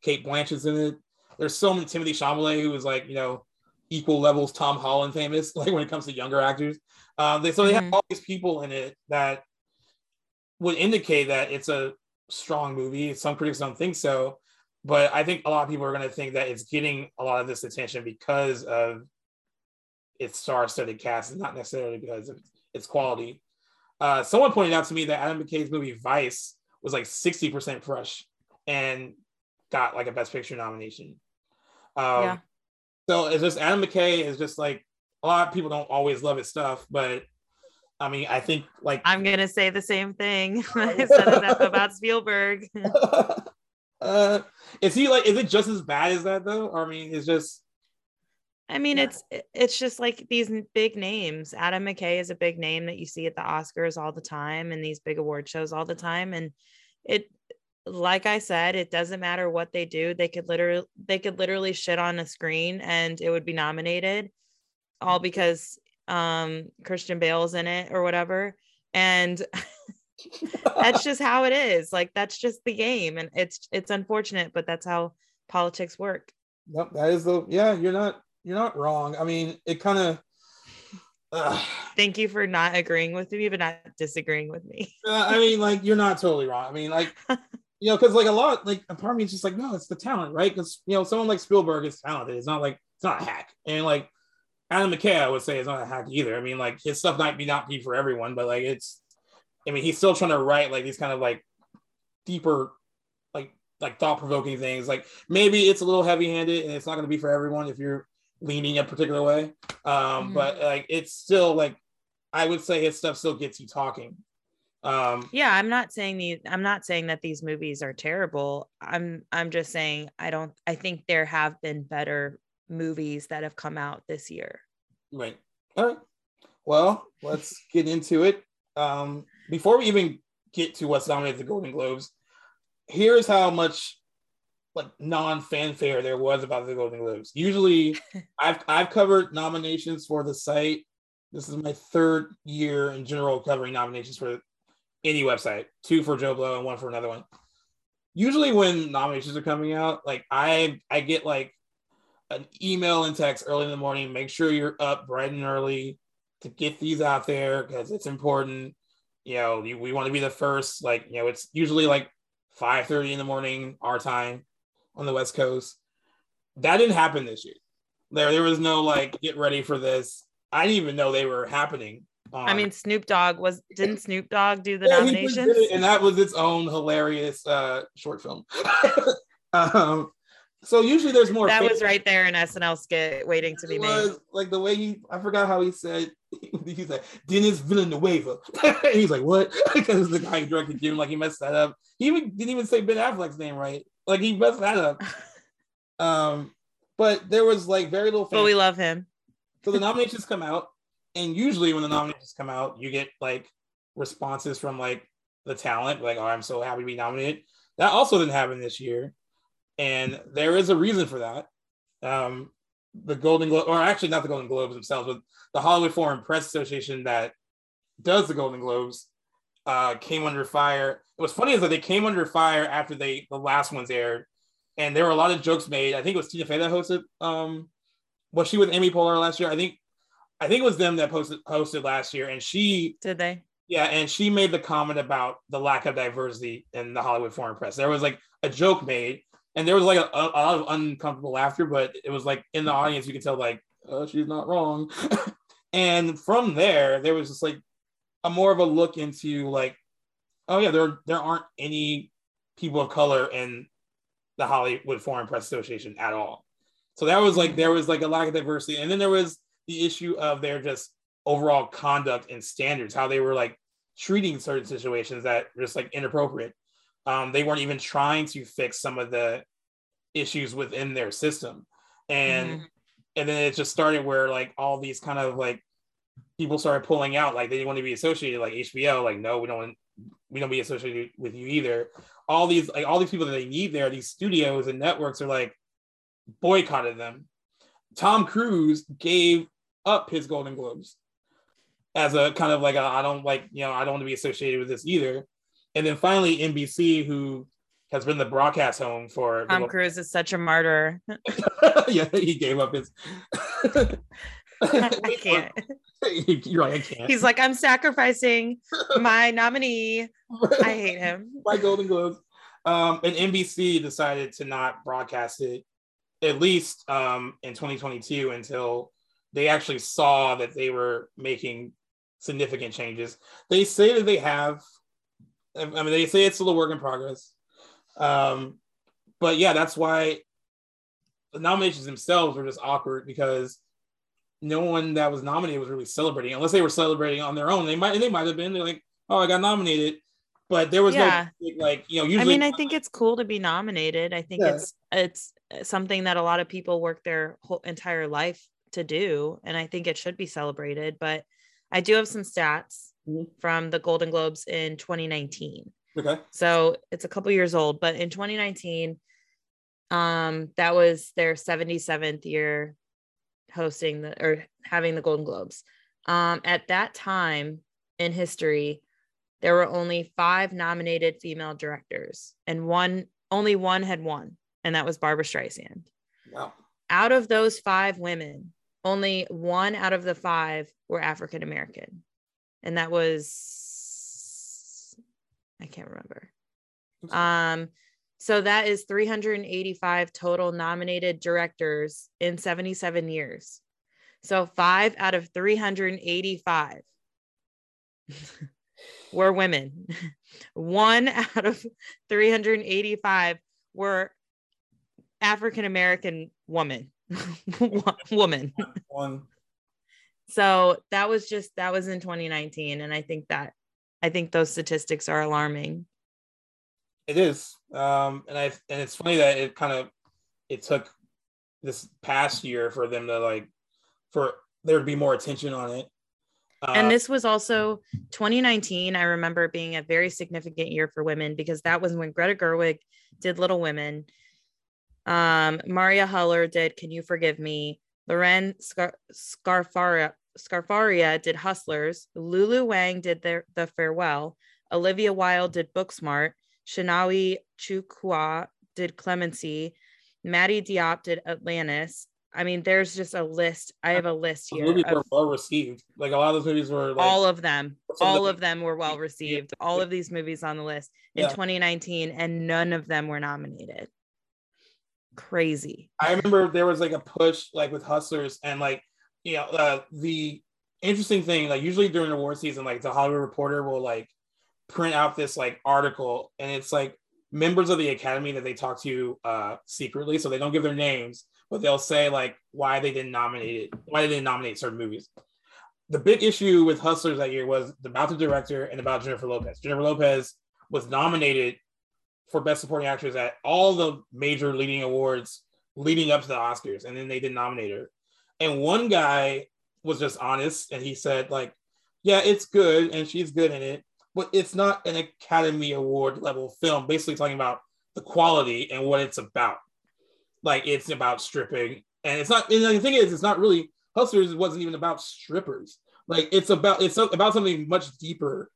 Cate Blanchett's in it. There's so many Timothée Chalamet, who is like, you know, equal levels Tom Holland famous, like when it comes to younger actors. Um, they so they Mhm. have all these people in it that would indicate that it's a strong movie. Some critics don't think so, but I think a lot of people are going to think that it's getting a lot of this attention because of its star-studded cast, and not necessarily because of its quality. Uh, someone pointed out to me that Adam McKay's movie Vice was like 60% fresh and got like a Best Picture nomination. Um, Yeah. So it's just Adam McKay is just like a lot of people don't always love his stuff, but I mean, I think like I'm gonna say the same thing I said about- about Spielberg. uh, is he like is it just as bad as that though? Or I mean, it's just I mean, Yeah. it's it's just like these big names. Adam McKay is a big name that you see at the Oscars all the time and these big award shows all the time. And it, like I said, it doesn't matter what they do. They could literally they could literally shit on a screen and it would be nominated, all because um Christian Bale's in it or whatever. And that's just how it is. Like that's just the game, and it's it's unfortunate, but that's how politics work. Yep, that is the yeah. You're not you're not wrong. I mean, it kind of. Uh, Thank you for not agreeing with me, but not disagreeing with me. I mean, like you're not totally wrong. I mean, like you know, because like a lot, like a part of me is just like, no, it's the talent, right? Because you know, someone like Spielberg is talented. It's not like it's not a hack, and like Adam McKay, I would say, is not a hack either. I mean, like his stuff might be not be for everyone, but like it's. I mean, he's still trying to write like these kind of like deeper, like like thought provoking things. Like maybe it's a little heavy handed, and it's not going to be for everyone if you're leaning a particular way. Um, Mhm. But like it's still like I would say his stuff still gets you talking. Um, Yeah, I'm not saying these I'm not saying that these movies are terrible. I'm I'm just saying I don't I think there have been better movies that have come out this year. Right. All right. Well, let's get into it. Um, before we even get to what's nominated at the Golden Globes, here's how much like non-fanfare there was about the Golden Globes. Usually, I've I've covered nominations for the site. This is my third year in general covering nominations for any website. Two for Joe Blow and one for another one. Usually, when nominations are coming out, like I I get like an email and text early in the morning. Make sure you're up bright and early to get these out there because it's important. You know, you, we want to be the first. Like, you know, it's usually like 5 30 in the morning, our time on the West Coast. That didn't happen this year. There, there was no like, get ready for this. I didn't even know they were happening. I mean Snoop Dogg was didn't Snoop Dogg do the yeah, he nominations? did and that was its own hilarious uh, short film. um, So usually there's more. That was right there in SNL skit waiting to be made. Like the way he, I forgot how he said. He's like Dennis Villanueva, and he's like, "What?" because the guy who directed Jim, like he messed that up. He even didn't even say Ben Affleck's name right. Like he messed that up. um, but there was like very little. But we love him. So the nominations come out, and usually when the nominations come out, you get like responses from like the talent, like, "Oh, I'm so happy to be nominated." That also didn't happen this year and there is a reason for that. Um, the Golden Globe, or actually not the Golden Globes themselves, but the Hollywood Foreign Press Association that does the Golden Globes uh, came under fire. It was funny is that they came under fire after they the last ones aired, and there were a lot of jokes made. I think it was Tina Fey that hosted. Um, was she with Amy Poehler last year? I think, I think it was them that posted hosted last year, and she did they. Yeah, and she made the comment about the lack of diversity in the Hollywood Foreign Press. There was like a joke made, and there was like a, a, lot of uncomfortable laughter, but it was like in the mm-hmm. audience you could tell like oh, she's not wrong. and from there, there was just like a more of a look into like, oh yeah, there there aren't any people of color in the Hollywood Foreign Press Association at all. So that was like mm-hmm. there was like a lack of diversity, and then there was the issue of their just overall conduct and standards, how they were like treating certain situations that were just like inappropriate. Um, they weren't even trying to fix some of the issues within their system, and mm-hmm. and then it just started where like all these kind of like people started pulling out, like they didn't want to be associated, like HBO, like no, we don't want we don't be associated with you either. All these like all these people that they need there, these studios and networks are like boycotted them. Tom Cruise gave up his Golden Globes as a kind of like I don't like you know I don't want to be associated with this either. And then finally, NBC, who has been the broadcast home for Tom Cruise is such a martyr. yeah, he gave up his. I can't. You're right. I can't. He's like, I'm sacrificing my nominee. I hate him. my Golden Globes. Um, and NBC decided to not broadcast it at least um, in 2022 until they actually saw that they were making significant changes. They say that they have I mean, they say it's still a work in progress. Um, but yeah, that's why the nominations themselves were just awkward because no one that was nominated was really celebrating, unless they were celebrating on their own. They might, they might have been. They're like, "Oh, I got nominated," but there was yeah. no like, you know. Usually, I mean, I think it's cool to be nominated. I think yeah. it's it's something that a lot of people work their whole entire life to do, and I think it should be celebrated. But I do have some stats mm-hmm. from the Golden Globes in 2019. Okay. So it's a couple years old, but in 2019, um, that was their 77th year hosting the or having the Golden Globes. Um, at that time in history, there were only five nominated female directors, and one only one had won, and that was barbra Streisand. Wow. Out of those five women, only one out of the five were African American and that was I can't remember. Um, so that is 385 total nominated directors in 77 years. So five out of 385 were women. One out of 385 were African American woman. woman. One. So that was just that was in 2019 and i think that i think those statistics are alarming. It is um and i and it's funny that it kind of it took this past year for them to like for there to be more attention on it. Uh, and this was also 2019 i remember being a very significant year for women because that was when greta gerwig did little women um marielle heller did can you forgive me Lorene Scar- Scafaria, Scafaria did Hustlers. Lulu Wang did the, the Farewell. Olivia Wilde did Booksmart. Chinonye Chukwu did Clemency. Mati Diop did Atlantis. I mean, there's just a list. I have a list here. movies were well received. Like a lot of those movies were. Like, all of them. All of them were well received. All of these movies on the list in yeah. 2019, and none of them were nominated crazy. I remember there was like a push like with hustlers and like you know uh, the interesting thing like usually during award season like the Hollywood Reporter will like print out this like article and it's like members of the academy that they talk to uh, secretly, so they don't give their names, but they'll say like why they didn't nominate it, why they didn't nominate certain movies. The big issue with Hustlers that year was about the director and about Jennifer Lopez. Jennifer Lopez was nominated for Best Supporting Actress at all the major leading awards leading up to the Oscars, and then they didn't nominate her. And one guy was just honest, and he said like, "Yeah, it's good, and she's good in it, but it's not an Academy Award level film." Basically, talking about the quality and what it's about. Like it's about stripping, and it's not. And the thing is, it's not really Hustlers. wasn't even about strippers. Like it's about it's about something much deeper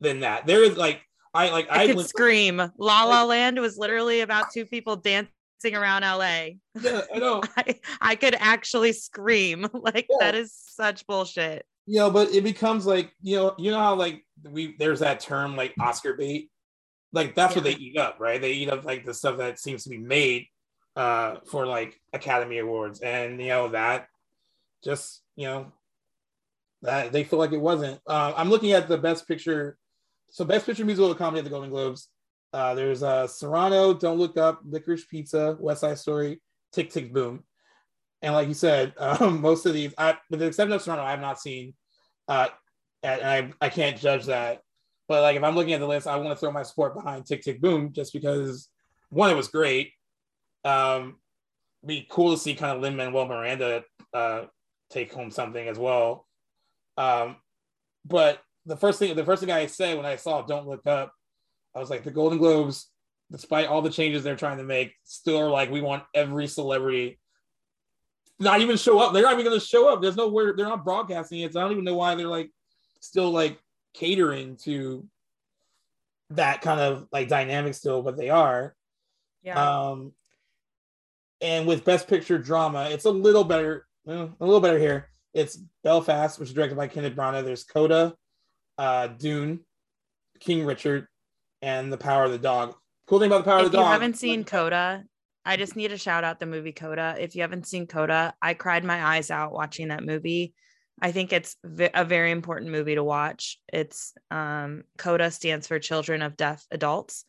than that. There is like I like I, I could scream. La La Land was literally about two people dancing around LA. Yeah, I know. I, I could actually scream. Like yeah. that is such bullshit. You know, but it becomes like, you know, you know how like we there's that term like Oscar bait. Like that's yeah. what they eat up, right? They eat up like the stuff that seems to be made uh for like Academy Awards. And you know, that just, you know, that they feel like it wasn't. Uh, I'm looking at the best picture so best picture musical comedy at the Golden Globes. Uh, there's uh, Cyrano, Don't Look Up, Licorice Pizza, West Side Story, Tick Tick Boom. And like you said, um, most of these, I, with the exception of Cyrano, I have not seen. Uh, and I, I can't judge that. But like if I'm looking at the list, I want to throw my support behind Tick Tick Boom just because one, it was great. Um, be cool to see kind of Lin Manuel Miranda uh, take home something as well. Um, but the first thing the first thing I said when I saw Don't Look Up, I was like, the Golden Globes, despite all the changes they're trying to make, still are like, we want every celebrity not even show up. They're not even going to show up. There's no where they're not broadcasting it. So I don't even know why they're like still like catering to that kind of like dynamic still, but they are. Yeah. Um, and with Best Picture drama, it's a little better, a little better here. It's Belfast, which is directed by Kenneth Branagh. There's Coda, uh, Dune, King Richard, and The Power of the Dog. Cool thing about The Power if of the Dog. If you haven't seen Coda, I just need to shout out the movie Coda. If you haven't seen Coda, I cried my eyes out watching that movie. I think it's a very important movie to watch. It's um, Coda stands for Children of Deaf Adults,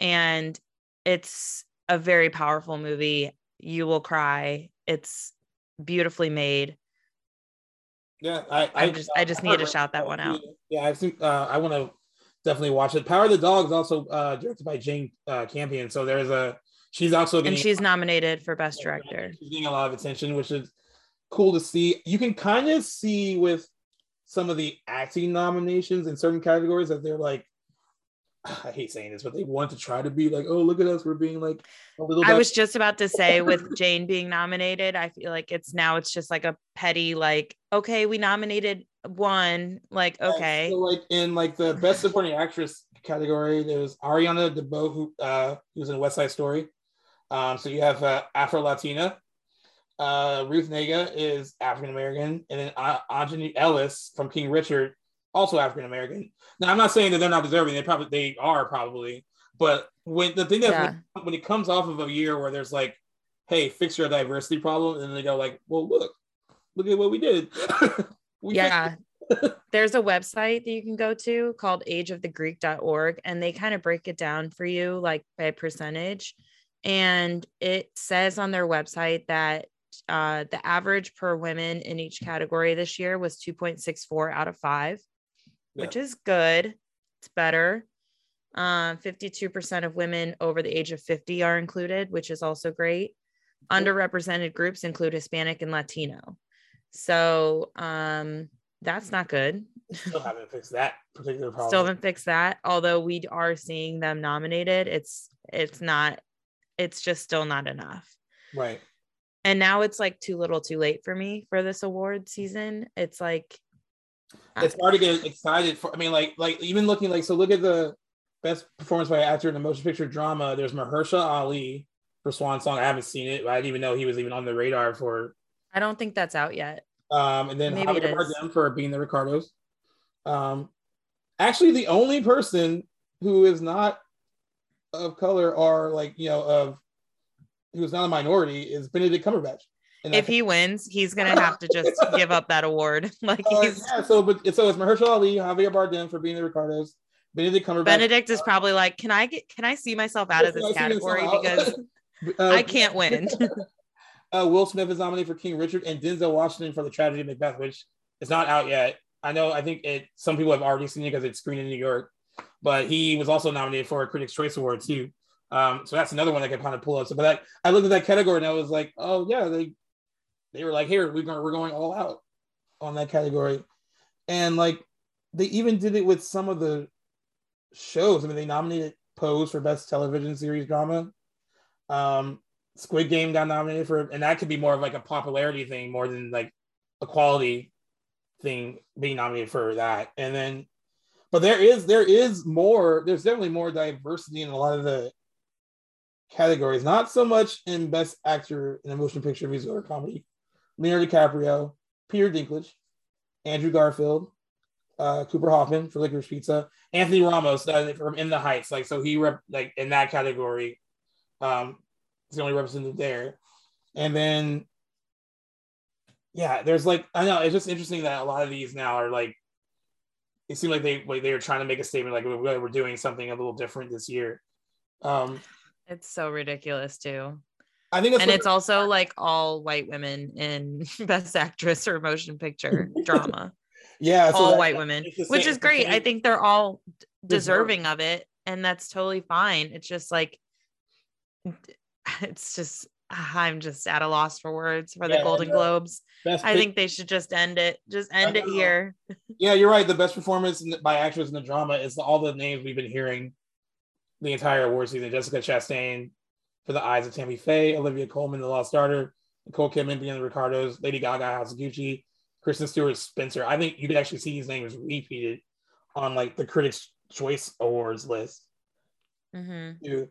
and it's a very powerful movie. You will cry. It's beautifully made. Yeah, I, I, just I just need to shout that one out. Yeah, I've seen. Uh, I want to definitely watch it. Power of the Dog is also uh, directed by Jane uh, Campion, so there's a she's also getting, and she's nominated for best director. She's getting a lot of attention, which is cool to see. You can kind of see with some of the acting nominations in certain categories that they're like I hate saying this, but they want to try to be like, oh, look at us, we're being like a little. I was just about to say, with Jane being nominated, I feel like it's now it's just like a petty, like, okay, we nominated one, like, okay. So like in like the best supporting actress category, there's Ariana DeBose, who uh, who's in West Side Story. Um, so you have uh, Afro Latina. Uh, Ruth Negga is African American, and then uh, Aunjanue Ellis from King Richard also African American. Now, I'm not saying that they're not deserving. They probably they are probably, but when the thing that yeah. when, when, it comes off of a year where there's like, hey, fix your diversity problem, and they go like, well, look, look at what we did. we yeah. there's a website that you can go to called ageofthegreek.org and they kind of break it down for you like by percentage and it says on their website that uh, the average per women in each category this year was 2.64 out of 5 which is good. It's better. Um, 52% of women over the age of 50 are included, which is also great. Underrepresented groups include Hispanic and Latino. So um, that's not good. Still haven't fixed that particular problem. Still haven't fixed that. Although we are seeing them nominated, it's it's not. It's just still not enough. Right. And now it's like too little, too late for me for this award season. It's like it's hard to get excited for. I mean, like, like even looking like so. Look at the best performance by actor in a motion picture drama. There's Mahershala Ali for Swan Song. I haven't seen it. I didn't even know he was even on the radar for. I don't think that's out yet. Um, and then Maybe Javier Bardem for being the Ricardos. Um, actually, the only person who is not of color or like you know of who's not a minority is Benedict Cumberbatch. And if he wins, he's gonna have to just give up that award. Like uh, yeah, so but so it's Mahershala Ali, Javier Bardem for being the Ricardos, Benedict Cumberbatch. Benedict is probably like, can I get can I see myself out of this category because uh, I can't win. uh, Will Smith is nominated for King Richard and Denzel Washington for the tragedy of Macbeth, which is not out yet. I know. I think it. Some people have already seen it because it's screened in New York, but he was also nominated for a Critics' Choice Award too. Um, so that's another one I can kind of pull up. So, but I, I looked at that category and I was like, oh yeah, they they were like, here we're going, we're going all out on that category, and like they even did it with some of the shows. I mean, they nominated Pose for Best Television Series Drama. Um, Squid Game got nominated for, and that could be more of like a popularity thing more than like a quality thing being nominated for that. And then, but there is there is more. There's definitely more diversity in a lot of the categories. Not so much in Best Actor in a Motion Picture, Musical, or Comedy. Leonardo DiCaprio, Peter Dinklage, Andrew Garfield, uh, Cooper Hoffman for Licorice Pizza, Anthony Ramos uh, from In the Heights. Like so, he rep like in that category. Um, he's the only representative there, and then yeah, there's like I know it's just interesting that a lot of these now are like it seemed like they like they were trying to make a statement like we're, we're doing something a little different this year. Um, it's so ridiculous too. I think, and it's also like all white women in Best Actress or Motion Picture drama. Yeah, all that, white women, which is great. I think they're all deserving of it, and that's totally fine. It's just like it's just ah, I'm just at a loss for words for the yeah, Golden Globes. I think they should just end it. Just end it here. yeah, you're right. The best performance by actress in the drama is all the names we've been hearing the entire award season. Jessica Chastain for The Eyes of Tammy Faye, Olivia Colman, The Lost Daughter, Nicole Kidman, Being the Ricardos, Lady Gaga, House of Gucci, Kristen Stewart, Spencer. I think you could actually see these names repeated on like the Critics' Choice Awards list. Mm-hmm.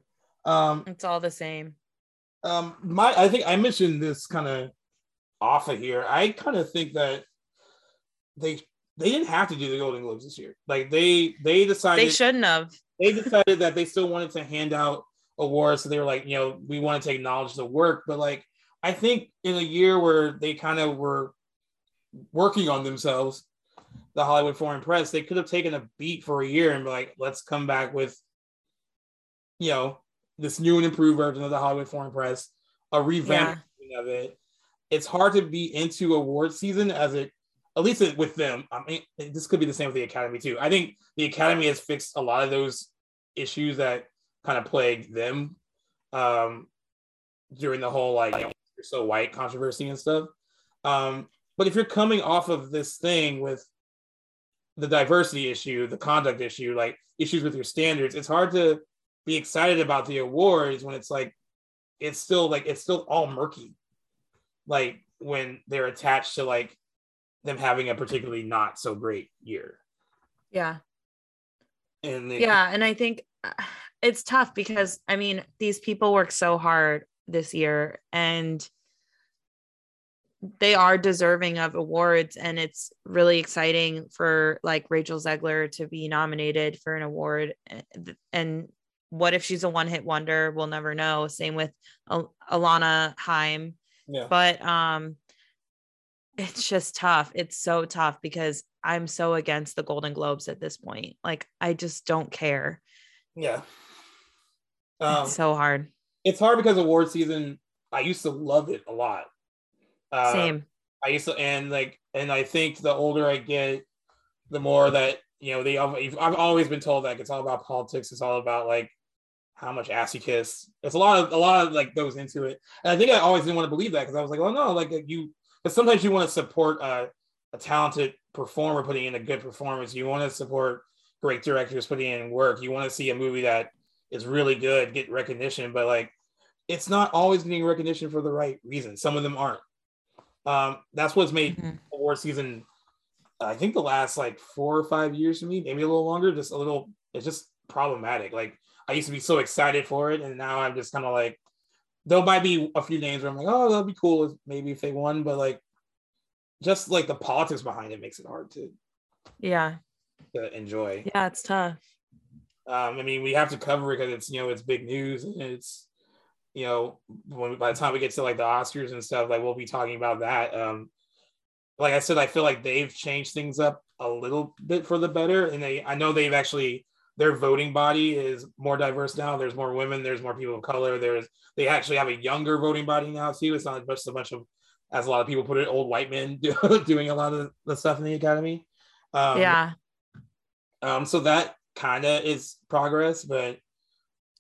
Um, it's all the same. Um, my I think I mentioned this kind of off of here. I kind of think that they they didn't have to do the Golden Globes this year. Like they they decided they shouldn't have. They decided that they still wanted to hand out awards, so they were like, you know, we want to acknowledge the work, but like I think in a year where they kind of were working on themselves, the Hollywood Foreign Press, they could have taken a beat for a year and be like, let's come back with, you know, this new and improved version of the Hollywood Foreign Press, a revamp yeah. of it. It's hard to be into award season as it, at least with them. I mean, this could be the same with the Academy too. I think the Academy has fixed a lot of those issues that kind of plagued them um, during the whole like you're so white controversy and stuff. Um, but if you're coming off of this thing with the diversity issue, the conduct issue, like issues with your standards, it's hard to be excited about the awards when it's like it's still like it's still all murky. Like when they're attached to like them having a particularly not so great year. Yeah. And they, yeah, and I think uh, it's tough because I mean these people work so hard this year and they are deserving of awards. And it's really exciting for like Rachel Zegler to be nominated for an award. And what if she's a one hit wonder? We'll never know. Same with Al- Alana Haim yeah. but um it's just tough. It's so tough because I'm so against the Golden Globes at this point. Like I just don't care. Yeah um, it's so hard it's hard because award season I used to love it a lot uh, Same. I used to, and like, and I think the older I get, the more that you know, they. I've always been told that like, it's all about politics. It's all about like how much ass you kiss. It's a lot of a lot of like goes into it. And I think I always didn't want to believe that because I was like, oh no, like you. But sometimes you want to support a, a talented performer putting in a good performance. You want to support great directors putting in work. You want to see a movie that is really good get recognition, but like it's not always getting recognition for the right reason. Some of them aren't. Um, that's what's made mm-hmm. award season. I think the last like four or five years for me, maybe a little longer. Just a little. It's just problematic. Like I used to be so excited for it, and now I'm just kind of like, there might be a few names where I'm like, oh, that'd be cool, if, maybe if they won, but like, just like the politics behind it makes it hard to, yeah, to enjoy. Yeah, it's tough. Um, I mean, we have to cover it because it's you know it's big news and it's you know, when by the time we get to like the Oscars and stuff, like we'll be talking about that. Um, like I said, I feel like they've changed things up a little bit for the better, and they I know they've actually their voting body is more diverse now. There's more women. There's more people of color. There's they actually have a younger voting body now too. It's not just a bunch of, as a lot of people put it, old white men do, doing a lot of the stuff in the academy. Um, yeah. Um. So that kind of is progress, but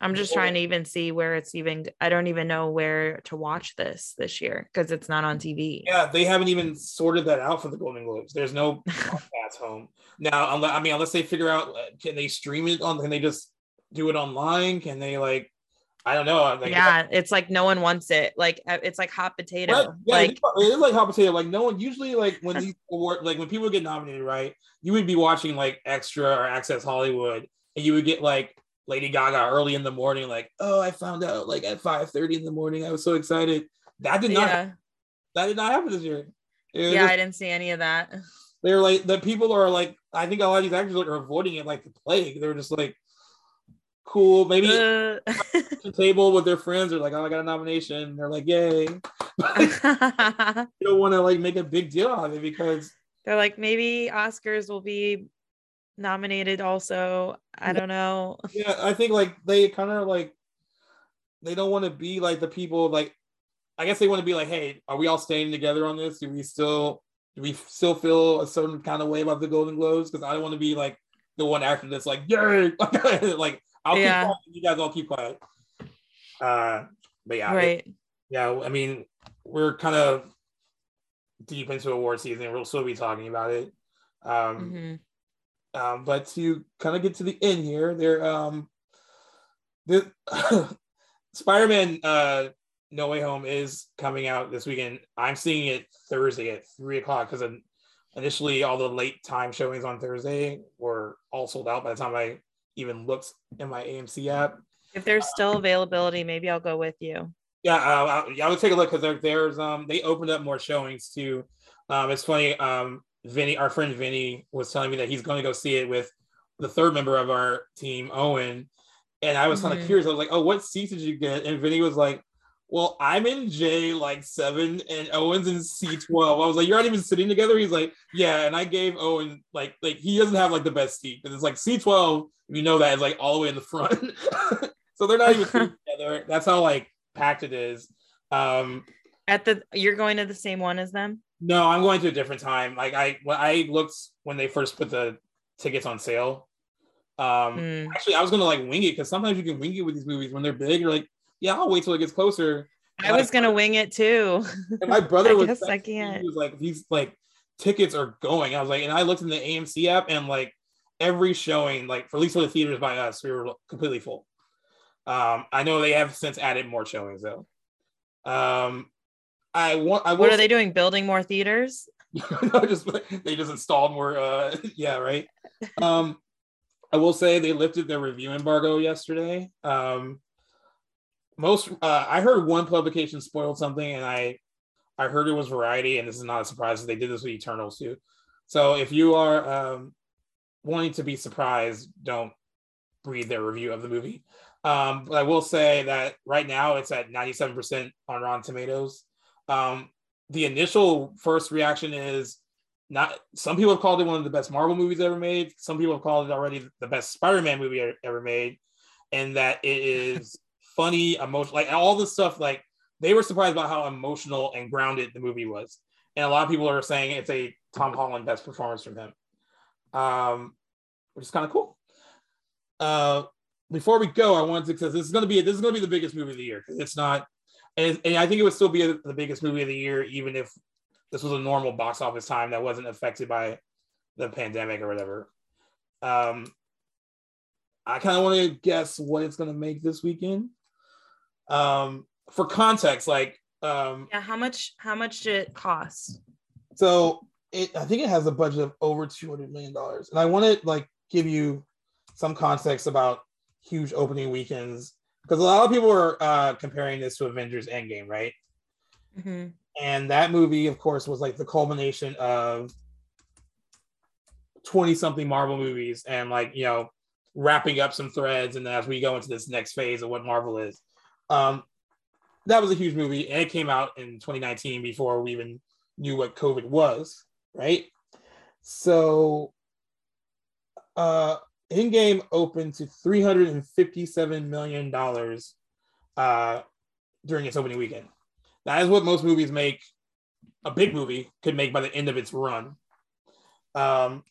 I'm just trying to even see where it's even. I don't even know where to watch this this year because it's not on TV. Yeah, they haven't even sorted that out for the Golden Globes. There's no podcast home now. Unless I mean, unless they figure out, uh, can they stream it on? Can they just do it online? Can they like? I don't know. Like, yeah, it's like no one wants it. Like uh, it's like hot potato. Right? Yeah, like it is like hot potato. Like no one usually like when these award like when people get nominated, right? You would be watching like Extra or Access Hollywood, and you would get like Lady Gaga early in the morning, like, oh, I found out like at 5 30 in the morning. I was so excited. That did not yeah. that did not happen this year. Yeah, just, I didn't see any of that. They're like the people are like, I think a lot of these actors are avoiding it like the plague. They're just like cool, maybe uh. the table with their friends are like, oh, I got a nomination. They're like, yay. you don't want to like make a big deal out of it because they're like, maybe Oscars will be nominated also. I don't know. Yeah, I think like they kind of like they don't want to be like the people like I guess they want to be like, hey, are we all staying together on this? Do we still do we still feel a certain kind of way about the Golden Globes? Because I don't want to be like the one actor that's like, yay, like I'll yeah. keep quiet. You guys all keep quiet. Uh, but yeah, right. It, yeah, I mean, we're kind of deep into award season. We'll still be talking about it. Um, mm-hmm. Um, but to kind of get to the end here, there um the Spider-Man uh No Way Home is coming out this weekend. I'm seeing it Thursday at three o'clock because initially all the late time showings on Thursday were all sold out by the time I even looked in my AMC app. If there's still availability, maybe I'll go with you. Yeah, uh, I, I would take a look because there's um they opened up more showings too. Um, it's funny. Um, Vinny, our friend Vinny, was telling me that he's going to go see it with the third member of our team, Owen. And I was mm-hmm. kind of curious. I was like, "Oh, what seats did you get?" And Vinny was like, "Well, I'm in J like seven, and Owen's in C twelve. I was like, "You're not even sitting together." He's like, "Yeah." And I gave Owen like like he doesn't have like the best seat because it's like C twelve. You know that is like all the way in the front, so they're not even sitting together. That's how like packed it is. Um, At the you're going to the same one as them. No, I'm going to a different time. Like I when I looked when they first put the tickets on sale. Um mm. actually I was gonna like wing it because sometimes you can wing it with these movies when they're big. You're like, yeah, I'll wait till it gets closer. I was gonna wing it too. And my brother was, I can't. He was like, these like tickets are going. I was like, and I looked in the AMC app and like every showing, like for at least for the theaters by us, we were completely full. Um, I know they have since added more showings though. Um, I want. I what are they doing? Building more theaters? no, just they just installed more. Uh, yeah, right. Um, I will say they lifted their review embargo yesterday. Um, most uh, I heard one publication spoiled something, and I I heard it was Variety, and this is not a surprise. They did this with Eternals too. So if you are um, wanting to be surprised, don't read their review of the movie. Um, but I will say that right now it's at 97% on Rotten Tomatoes. Um, the initial first reaction is not. Some people have called it one of the best Marvel movies ever made. Some people have called it already the best Spider-Man movie ever made, and that it is funny, emotional, like all the stuff. Like they were surprised about how emotional and grounded the movie was, and a lot of people are saying it's a Tom Holland best performance from him, um, which is kind of cool. Uh, before we go, I wanted to because this is going to be this is going to be the biggest movie of the year. It's not and, and I think it would still be a, the biggest movie of the year, even if this was a normal box office time that wasn't affected by the pandemic or whatever. Um, I kind of want to guess what it's going to make this weekend. Um, for context, like, um, yeah, how much? How much did it cost? So it, I think it has a budget of over two hundred million dollars, and I want to like give you some context about huge opening weekends because a lot of people are uh, comparing this to Avengers Endgame, right? Mm-hmm. And that movie, of course, was like the culmination of 20 something Marvel movies and like, you know, wrapping up some threads. And as we go into this next phase of what Marvel is, um, that was a huge movie. And it came out in 2019 before we even knew what COVID was, right? So, uh, Endgame opened to 357 million dollars uh, during its opening weekend. That is what most movies make. A big movie could make by the end of its run. Um,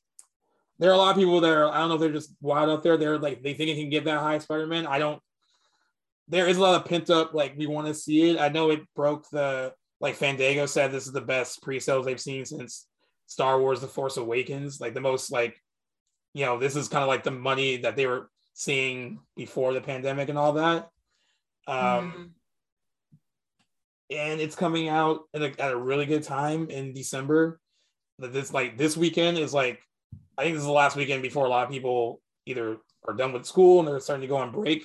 there are a lot of people that are. I don't know if they're just wild out there. They're like they think it can get that high. Spider Man. I don't. There is a lot of pent up. Like we want to see it. I know it broke the. Like Fandango said, this is the best pre-sales they've seen since Star Wars: The Force Awakens. Like the most like, you know, this is kind of like the money that they were seeing before the pandemic and all that. Um, mm and it's coming out at a, at a really good time in December. That this like this weekend is like I think this is the last weekend before a lot of people either are done with school and they're starting to go on break.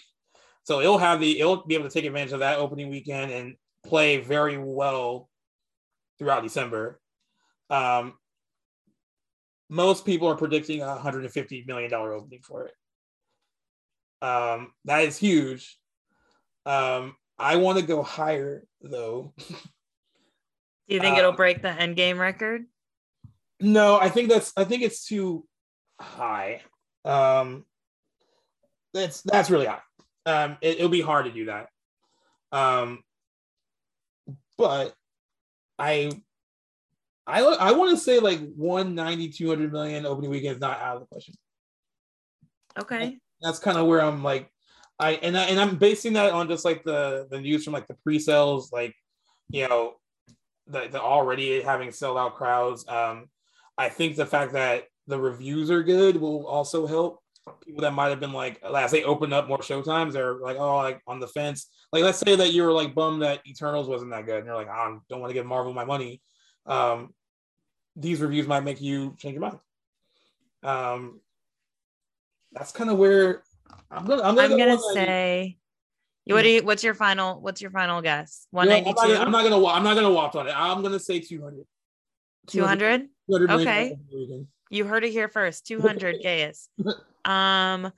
So it'll have the it'll be able to take advantage of that opening weekend and play very well throughout December. Um, most people are predicting a 150 million dollar opening for it. Um, that is huge. Um, I want to go higher though. Do you think uh, it'll break the Endgame record? No, I think that's I think it's too high. Um that's that's really high. Um it, will be hard to do that. Um but I I I want to say like 190 200 million opening weekend is not out of the question. Okay. That's kind of where I'm like I and I and I'm basing that on just like the the news from like the pre-sales, like you know, the, the already having sold out crowds. Um, I think the fact that the reviews are good will also help people that might have been like as they open up more showtimes they're like oh like on the fence like let's say that you were like bummed that eternals wasn't that good and you're like i don't want to give marvel my money um these reviews might make you change your mind um that's kind of where I'm gonna. I'm gonna, I'm gonna say. What do you? What's your final? What's your final guess? One ninety two. I'm not gonna. I'm not gonna walk on it. I'm gonna say two hundred. Two hundred. Okay. You heard it here first. Two hundred Gaius. Um.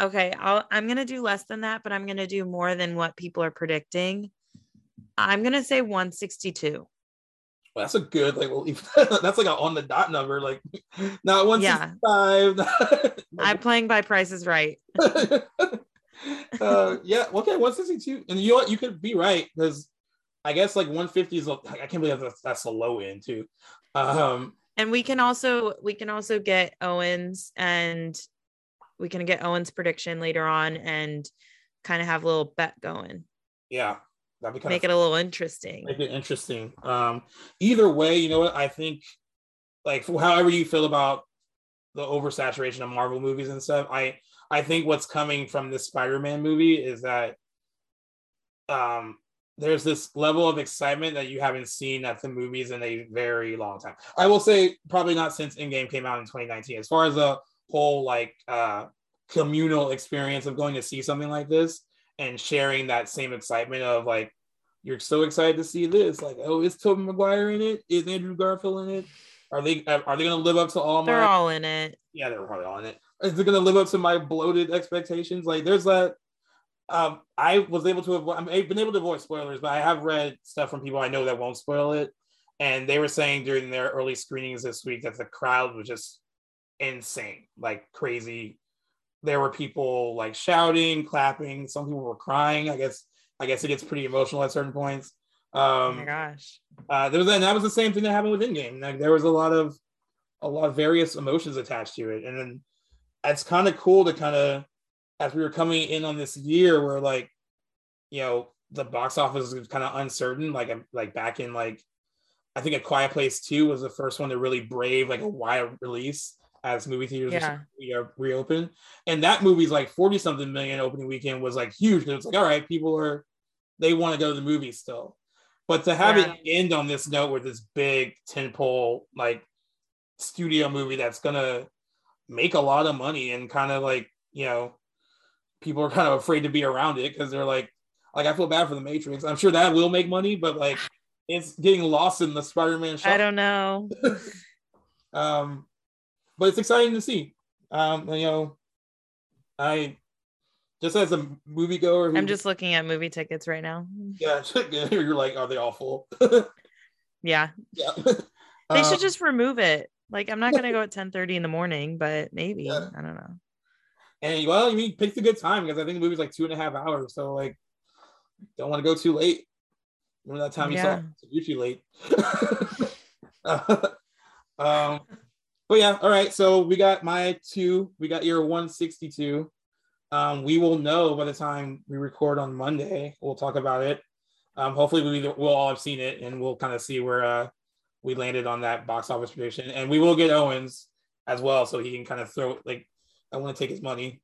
Okay. I'll. I'm gonna do less than that, but I'm gonna do more than what people are predicting. I'm gonna say one sixty two. Well, that's a good like. Well, that's like a on the dot number. Like, not one. Yeah. I'm playing by prices right. uh, yeah. Okay. One sixty two, and you you could be right because I guess like one fifty is. I can't believe that's that's the low end too. Um, and we can also we can also get Owens and we can get Owens prediction later on and kind of have a little bet going. Yeah, That'd be kind make of, it a little interesting. Make it interesting. Um, either way, you know what? I think, like, however you feel about the oversaturation of Marvel movies and stuff, I I think what's coming from this Spider-Man movie is that um, there's this level of excitement that you haven't seen at the movies in a very long time. I will say probably not since Endgame came out in 2019. As far as the whole like uh, communal experience of going to see something like this, and sharing that same excitement of like you're so excited to see this. Like oh is Tobey Maguire in it? Is Andrew Garfield in it? Are they are they gonna live up to all they're my they're all in it. Yeah they're probably all in it. Is it gonna live up to my bloated expectations? Like there's that um I was able to avoid I've been able to avoid spoilers but I have read stuff from people I know that won't spoil it. And they were saying during their early screenings this week that the crowd was just insane like crazy there were people like shouting, clapping. Some people were crying. I guess I guess it gets pretty emotional at certain points. Um, oh my gosh! Uh, there was and that was the same thing that happened with Endgame. Like there was a lot of a lot of various emotions attached to it, and then it's kind of cool to kind of as we were coming in on this year where like you know the box office is kind of uncertain. Like like back in like I think a Quiet Place Two was the first one to really brave like a wide release as movie theaters yeah. are reopened. And that movie's like 40 something million opening weekend was like huge. And it's like, all right, people are, they want to go to the movies still. But to have yeah. it end on this note with this big tentpole like studio movie that's going to make a lot of money and kind of like, you know, people are kind of afraid to be around it because they're like, like, I feel bad for the Matrix. I'm sure that will make money, but like, it's getting lost in the Spider-Man. Shop. I don't know. um, but it's exciting to see. Um, you know, I just as a moviegoer. Who, I'm just looking at movie tickets right now. Yeah, you're like, are they all full? yeah. Yeah. they um, should just remove it. Like, I'm not gonna go at 10:30 in the morning, but maybe yeah. I don't know. And well, I mean, picked a good time because I think the movie's like two and a half hours. So like, don't want to go too late. Remember that time you Yeah. saw too late. um, but yeah, all right. So we got my two. We got your 162. Um, we will know by the time we record on Monday. We'll talk about it. Um, hopefully, we we'll all have seen it, and we'll kind of see where uh, we landed on that box office prediction. And we will get Owens as well, so he can kind of throw like I want to take his money.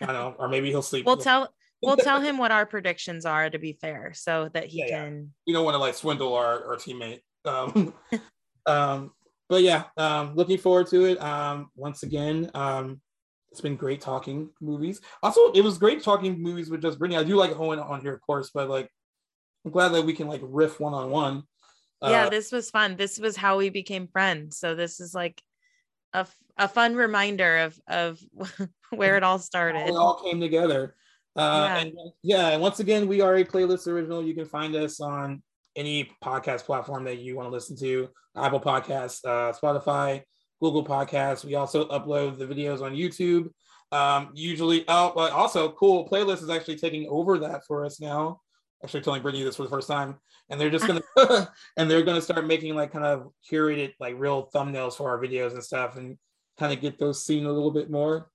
I don't know, or maybe he'll sleep. We'll tell we'll tell him what our predictions are to be fair, so that he Yeah, yeah. can. we don't want to like swindle our, our teammate. Um, um, but yeah, um, looking forward to it. Um, once again, um, it's been great talking movies. Also, it was great talking movies with just Brittany. I do like Owen on here, of course, but like, I'm glad that we can like riff one on one. yeah, this was fun. This was how we became friends. So this is like a, a fun reminder of of where it all started. it all came together. Uh, Yeah. And yeah, and once again, we are a playlist original. You can find us on any podcast platform that you want to listen to Apple Podcasts, uh, Spotify, Google Podcasts. We also upload the videos on YouTube. Um, usually, oh, but also cool. Playlist is actually taking over that for us now. Actually, telling Brittany this for the first time, and they're just gonna and they're gonna start making like kind of curated like real thumbnails for our videos and stuff, and kind of get those seen a little bit more.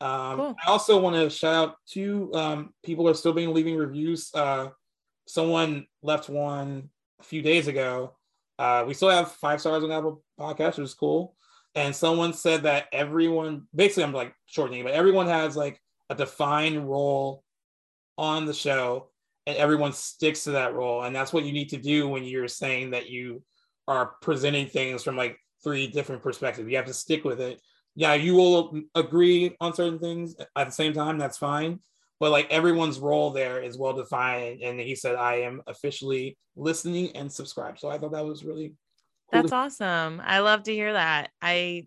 Um, Cool. I also want to shout out to um, people are still being leaving reviews. Uh, someone left one a few days ago. Uh, we still have five stars on Apple Podcasts, which is cool. And someone said that everyone, basically, I'm like shortening, but everyone has like a defined role on the show, and everyone sticks to that role. And that's what you need to do when you're saying that you are presenting things from like three different perspectives. You have to stick with it. Yeah, you will agree on certain things at the same time. That's fine but like everyone's role there is well defined. And he said, I am officially listening and subscribed. So I thought that was really cool. That's awesome. I love to hear that. I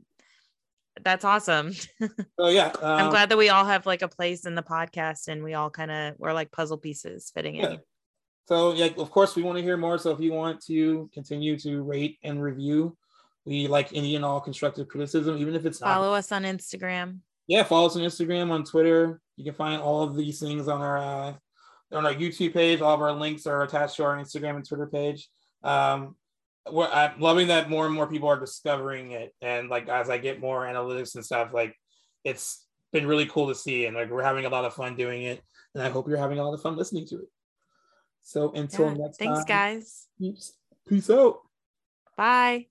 that's awesome. So yeah, I'm um, glad that we all have like a place in the podcast and we all kind of we're like puzzle pieces fitting in. So yeah, of course we want to hear more. So if you want to continue to rate and review, we like any and all constructive criticism, even if it's not. Follow us on Instagram. Yeah, follow us on Instagram, on Twitter. You can find all of these things on our uh, on our YouTube page. All of our links are attached to our Instagram and Twitter page. Um, we're, I'm loving that more and more people are discovering it, and like as I get more analytics and stuff, like it's been really cool to see, and like we're having a lot of fun doing it, and I hope you're having a lot of fun listening to it. So until Yeah. next Thanks, time, thanks guys. peace, peace out. Bye.